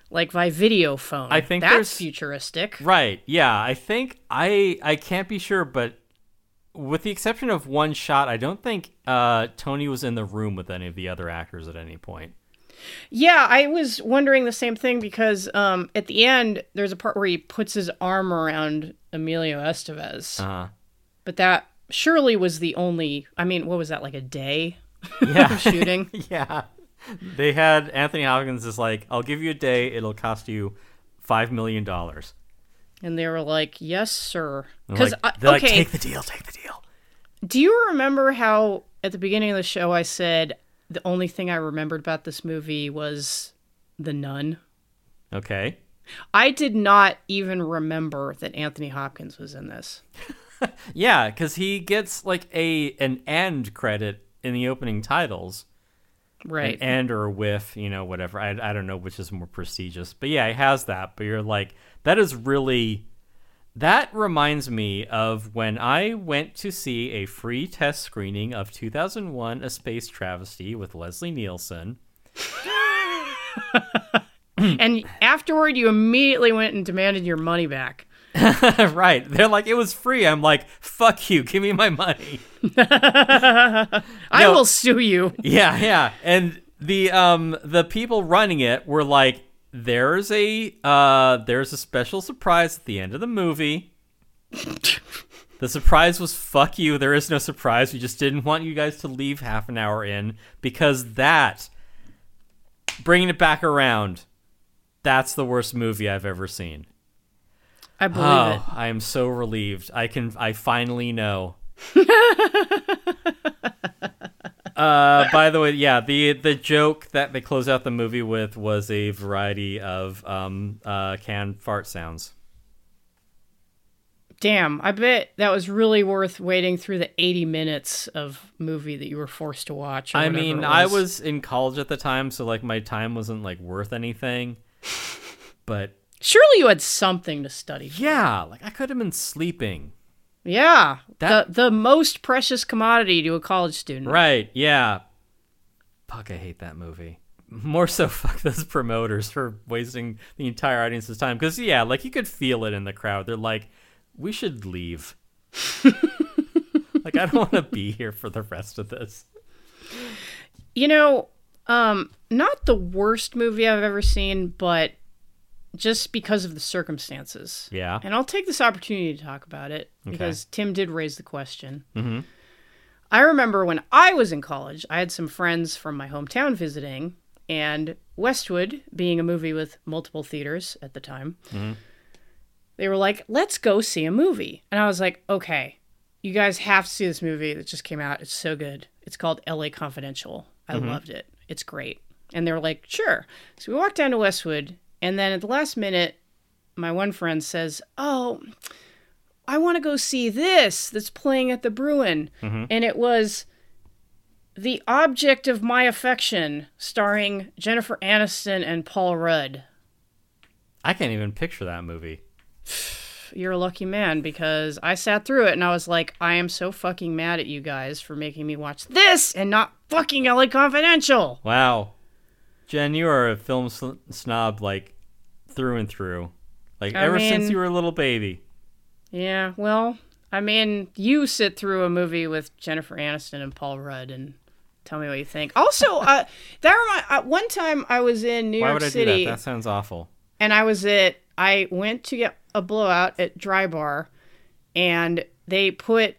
Like via video phone.
I think
that's futuristic.
Right. Yeah, I think I I can't be sure, but with the exception of one shot, I don't think uh, Tony was in the room with any of the other actors at any point.
Yeah, I was wondering the same thing because um, at the end there's a part where he puts his arm around Emilio Estevez,
Uh,
but that surely was the only. I mean, what was that like a day
yeah.
shooting?
yeah. They had Anthony Hopkins is like, I'll give you a day. It'll cost you five million dollars.
and they were like, "Yes, sir." Because
like, they're like,
okay,
take the deal, take the deal.
do you remember how at the beginning of the show I said the only thing I remembered about this movie was the nun?
Okay.
I did not even remember that Anthony Hopkins was in this.
Yeah, because he gets like a an end credit in the opening titles.
Right.
and or with, you know, whatever. I, I don't know which is more prestigious, but yeah, it has that. But you're like, that is really. That reminds me of when I went to see a free test screening of 2001: A Space Travesty with Leslie Nielsen.
and afterward, you immediately went and demanded your money back.
right? They're like, it was free. I'm like, fuck you, give me my money.
I
No.
will sue you.
Yeah, yeah. And the um the people running it were like, there's a uh there's a special surprise at the end of the movie. the surprise was fuck you. There is no surprise. We just didn't want you guys to leave half an hour in because that bringing it back around. That's the worst movie I've ever seen.
I believe
Oh,
it.
I am so relieved. I can I finally know. uh by the way, yeah, the the joke that they close out the movie with was a variety of um uh canned fart sounds.
Damn, I bet that was really worth waiting through the 80 minutes of movie that you were forced to watch.
I mean,
it
I was in college at the time, so like my time wasn't like worth anything. But
Surely you had something to study. for.
yeah, like I could have been sleeping.
Yeah.
That-
the the most precious commodity to a college student.
Right, yeah. Fuck, I hate that movie. More so, fuck those promoters for wasting the entire audience's time. Because, yeah, like you could feel it in the crowd. They're like, we should leave. like, I don't want to be here for the rest of this.
You know, um, not the worst movie I've ever seen, but just because of the circumstances.
Yeah.
And I'll take this opportunity to talk about it because Tim did raise the question.
Mm-hmm.
I remember when I was in college, I had some friends from my hometown visiting, and Westwood, being a movie with multiple theaters at the time, they were like, let's go see a movie. And I was like, okay, you guys have to see this movie that just came out. It's so good. It's called LA Confidential. I loved it. It's great. And they were like, sure. So we walked down to Westwood, and then at the last minute, my one friend says, oh, I want to go see this that's playing at the Bruin. Mm-hmm. And it was The Object of My Affection, starring Jennifer Aniston and Paul Rudd.
I can't even picture that movie.
You're a lucky man because I sat through it and I was like, I am so fucking mad at you guys for making me watch this and not fucking LA Confidential.
Wow. Jen, you are a film snob like through and through. Like
I
ever since you were a little baby.
Yeah, well, I mean, you sit through a movie with Jennifer Aniston and Paul Rudd and tell me what you think. Also, uh, that remind, uh, one time I was in New
Why
York
would I
City
do that? That sounds awful.
and I was at I went to get a blowout at Dry Bar, and they put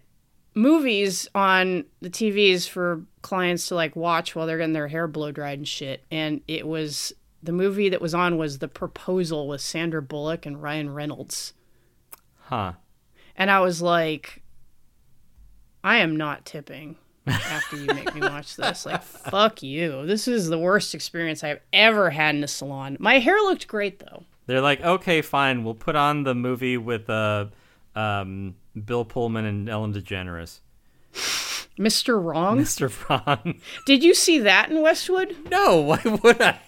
movies on the TVs for clients to like watch while they're getting their hair blow dried and shit. And it was the movie that was on was The Proposal with Sandra Bullock and Ryan Reynolds.
Huh.
And I was like, I am not tipping after you make me watch this. Like, fuck you. This is the worst experience I've ever had in a salon. My hair looked great though.
They're like, okay, fine, we'll put on the movie with uh, um, Bill Pullman and Ellen DeGeneres.
Mr. Wrong?
Mr. Wrong.
Did you see that in Westwood?
no, why would I?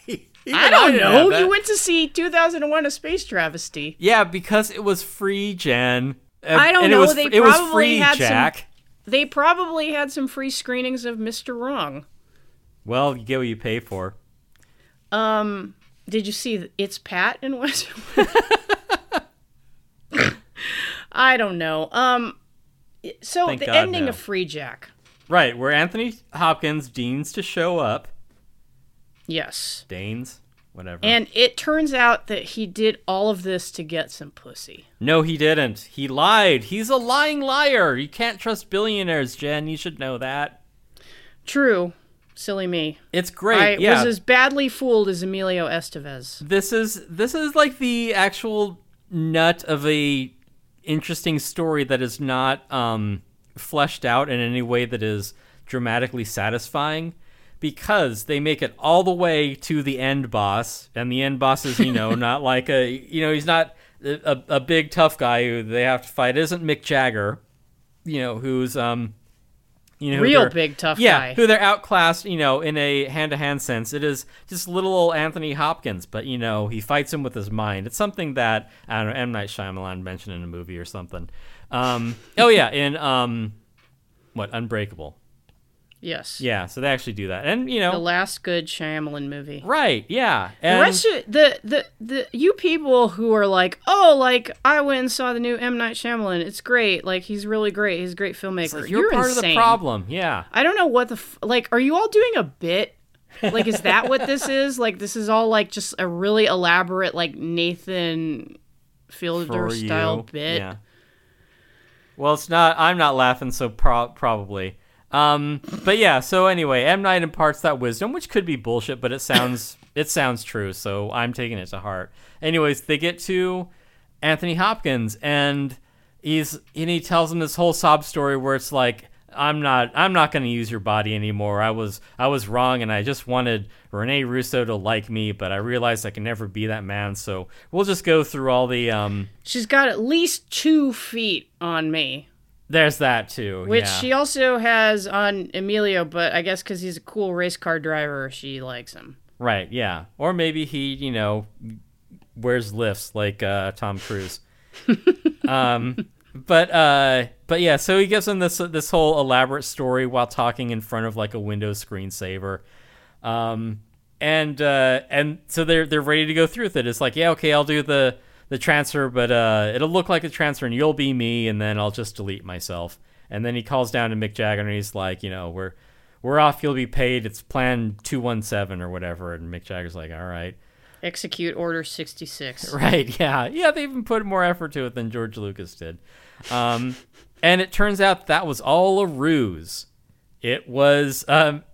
I don't
didn't
know. You went to see 2001: A Space Travesty.
Yeah, because it was free, Jen.
I don't know,
It was,
they
it was
probably
free,
had some- They probably had some free screenings of Mr. Wrong.
Well, you get what you pay for.
Um, did you see It's Pat in Westwood? I don't know. Um, so
Thank
the
God,
ending
no.
of Freejack.
Right, where Anthony Hopkins deigns to show up.
Yes.
Danes, whatever.
And it turns out that he did all of this to get some pussy.
no, he didn't. He lied. He's a lying liar. You can't trust billionaires, Jen. You should know that.
True. Silly me.
It's great.
I
yeah.
was as badly fooled as Emilio Estevez.
this is this is like the actual nut of a interesting story that is not um, fleshed out in any way that is dramatically satisfying because they make it all the way to the end boss and the end boss is you know not like a you know he's not a, a, big tough guy who they have to fight it isn't mick jagger you know who's um you know
Real big tough
yeah,
guy.
who they're outclassed, you know, in a hand-to-hand sense. It is just little old Anthony Hopkins, but you know, he fights him with his mind. It's something that I don't know, M Night Shyamalan mentioned in a movie or something. Um, oh yeah, in um, what Unbreakable.
Yes.
Yeah, so they actually do that, and you know,
The last good Shyamalan movie.
right? Yeah,
The
and
rest of the, the the you people who are like, oh, like I went and saw the new M Night Shyamalan. It's great. Like he's really great. He's a great filmmaker.
like, you're, part
insane.
of the problem. Yeah.
I don't know what the f- like. Are you all doing a bit? Like, is that what this is? Like, this is all like just a really elaborate like Nathan Fielder style bit.
Yeah. Well, it's not. I'm not laughing, so pro- probably. Um, but yeah. So anyway, M Night imparts that wisdom, which could be bullshit, but it sounds it sounds true. So I'm taking it to heart. Anyways, they get to Anthony Hopkins, and he's and he tells him this whole sob story where it's like. I'm not. I'm not going to use your body anymore. I was. I was wrong, and I just wanted Rene Russo to like me, but I realized I can never be that man. So we'll just go through all the um,
She's got at least two feet on me,
There's that too.
which
yeah.
she also has on Emilio. But I guess because he's a cool race car driver, she likes him.
right, yeah. Or maybe he, you know, wears lifts like uh, Tom Cruise. um, but uh, but yeah. So he gives him this this whole elaborate story while talking in front of like a Windows screensaver. Um, and uh, and so they're they're ready to go through with it. It's like, yeah, okay, I'll do the the transfer, but uh, it'll look like a transfer, and you'll be me, and then I'll just delete myself. And then he calls down to Mick Jagger, and he's like, you know, we're we're off. You'll be paid. It's plan two one seven or whatever. And Mick Jagger's like, all right,
Execute Order sixty six.
right, yeah, yeah. They even put more effort to it than George Lucas did. Um, and it turns out that was all a ruse. It was um,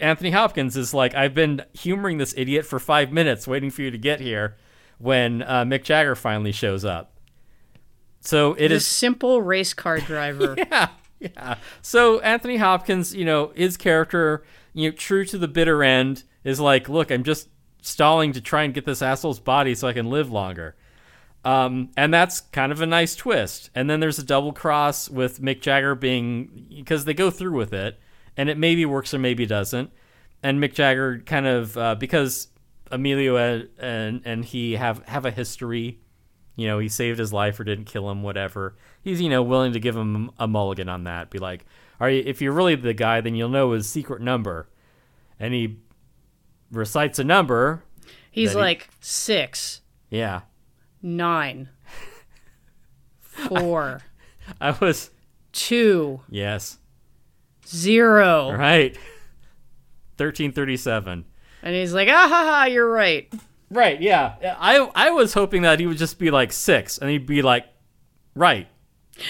Anthony Hopkins is like, I've been humoring this idiot for five minutes, waiting for you to get here. When uh, Mick Jagger finally shows up, so it
The
is
simple race car driver.
yeah, yeah. So Anthony Hopkins, you know, his character, you know, true to the bitter end, is like, look, I'm just stalling to try and get this asshole's body so I can live longer. Um, and that's kind of a nice twist. And then there's a double cross with Mick Jagger being because they go through with it, and it maybe works or maybe doesn't. And Mick Jagger kind of uh, because Emilio and, and and he have have a history. You know, he saved his life or didn't kill him, whatever. He's you know willing to give him a mulligan on that. Be like, are you, if you're really the guy, then you'll know his secret number. And he recites a number.
He's
that he-
like six,
Yeah,
nine, four,
I was
two,
yes,
zero.
right. Thirteen thirty-seven.
And he's like, ah ha ha, you're right.
Right, yeah. I I was hoping that he would just be like six, and he'd be like, right.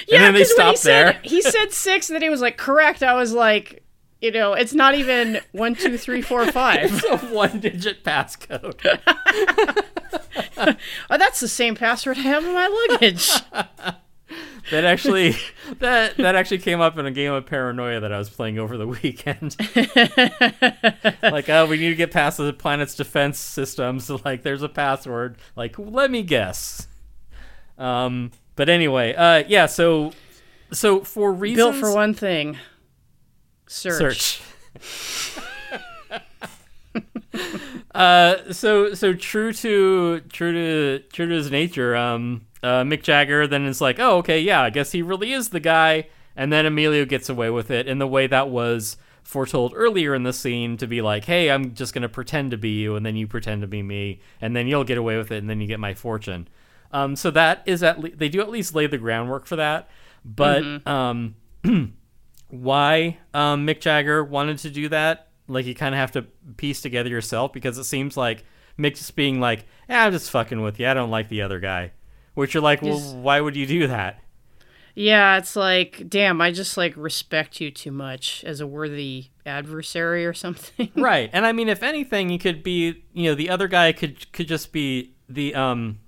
Yeah,
and then they
when he
there.
Said, he said six, and then he was like, correct. I was like, you know, it's not even one, two, three, four, five.
It's a one-digit passcode.
Oh, that's the same password I have in my luggage.
that actually that that actually came up in a game of paranoia that I was playing over the weekend. like, oh, we need to get past the planet's defense systems. Like, there's a password. Like, let me guess. Um, but anyway, uh, yeah. So, so for reasons
Built for one thing. Search.
search. uh, so so true to true to true to his nature. Um, uh, Mick Jagger then is like, oh, okay, yeah, I guess he really is the guy. And then Emilio gets away with it in the way that was foretold earlier in the scene to be like, hey, I'm just gonna pretend to be you, and then you pretend to be me, and then you'll get away with it, and then you get my fortune. Um, so that is at le- they do at least lay the groundwork for that, but um why um, Mick Jagger wanted to do that. Like you kind of have to piece together yourself because it seems like Mick just being like, eh, "I'm just fucking with you. I don't like the other guy," which you're like, well,
Yes.
why would you do that?
Yeah, it's like, damn, I just like respect you too much as a worthy adversary or something.
right. And I mean, if anything, you could be, you know, the other guy could could just be the um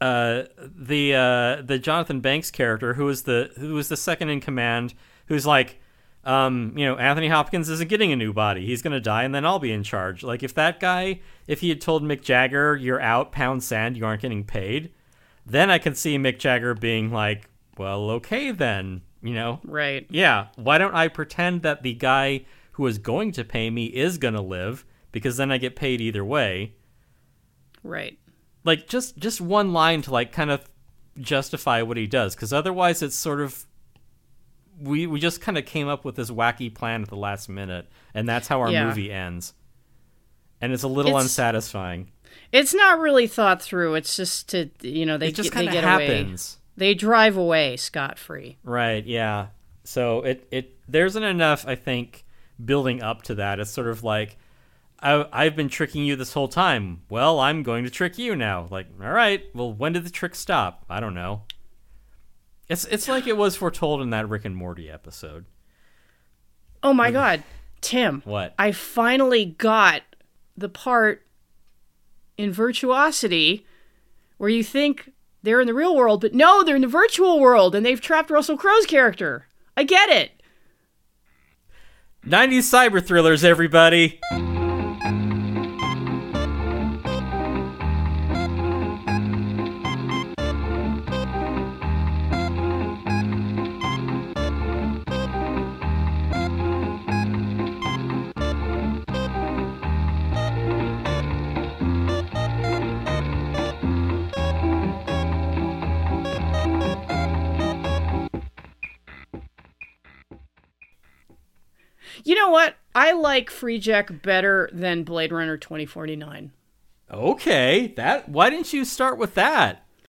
uh the uh the Jonathan Banks character who was the who was the second in command who's like um you know Anthony Hopkins isn't getting a new body he's gonna die and then I'll be in charge like if that guy if he had told Mick Jagger you're out pound sand you aren't getting paid then I can see Mick Jagger being like well okay then you know
right.
yeah, why don't I pretend that the guy who is going to pay me is going to live because then I get paid either way.
Right.
Like just just one line to like kind of justify what he does cuz otherwise it's sort of we we just kind of came up with this wacky plan at the last minute and that's how our
Yeah.
movie ends. And it's a little
It's-
unsatisfying.
It's not really thought through. It's just to you know they
It just
get, they
kind of
get away. They drive away scot free.
Right, yeah. So it it there isn't enough, I think, building up to that. It's sort of like I, I've been tricking you this whole time. Well, I'm going to trick you now. Like, all right. Well, when did the trick stop? I don't know. It's it's like it was foretold in that Rick and Morty episode.
Oh my god, Tim!
What?
I finally got the part in Virtuosity where you think they're in the real world, but no, they're in the virtual world, and they've trapped Russell Crowe's character. I get it.
90s cyber thrillers, everybody.
Know what? I like Freejack better than Blade Runner 2049.
Okay, that why didn't you start with that?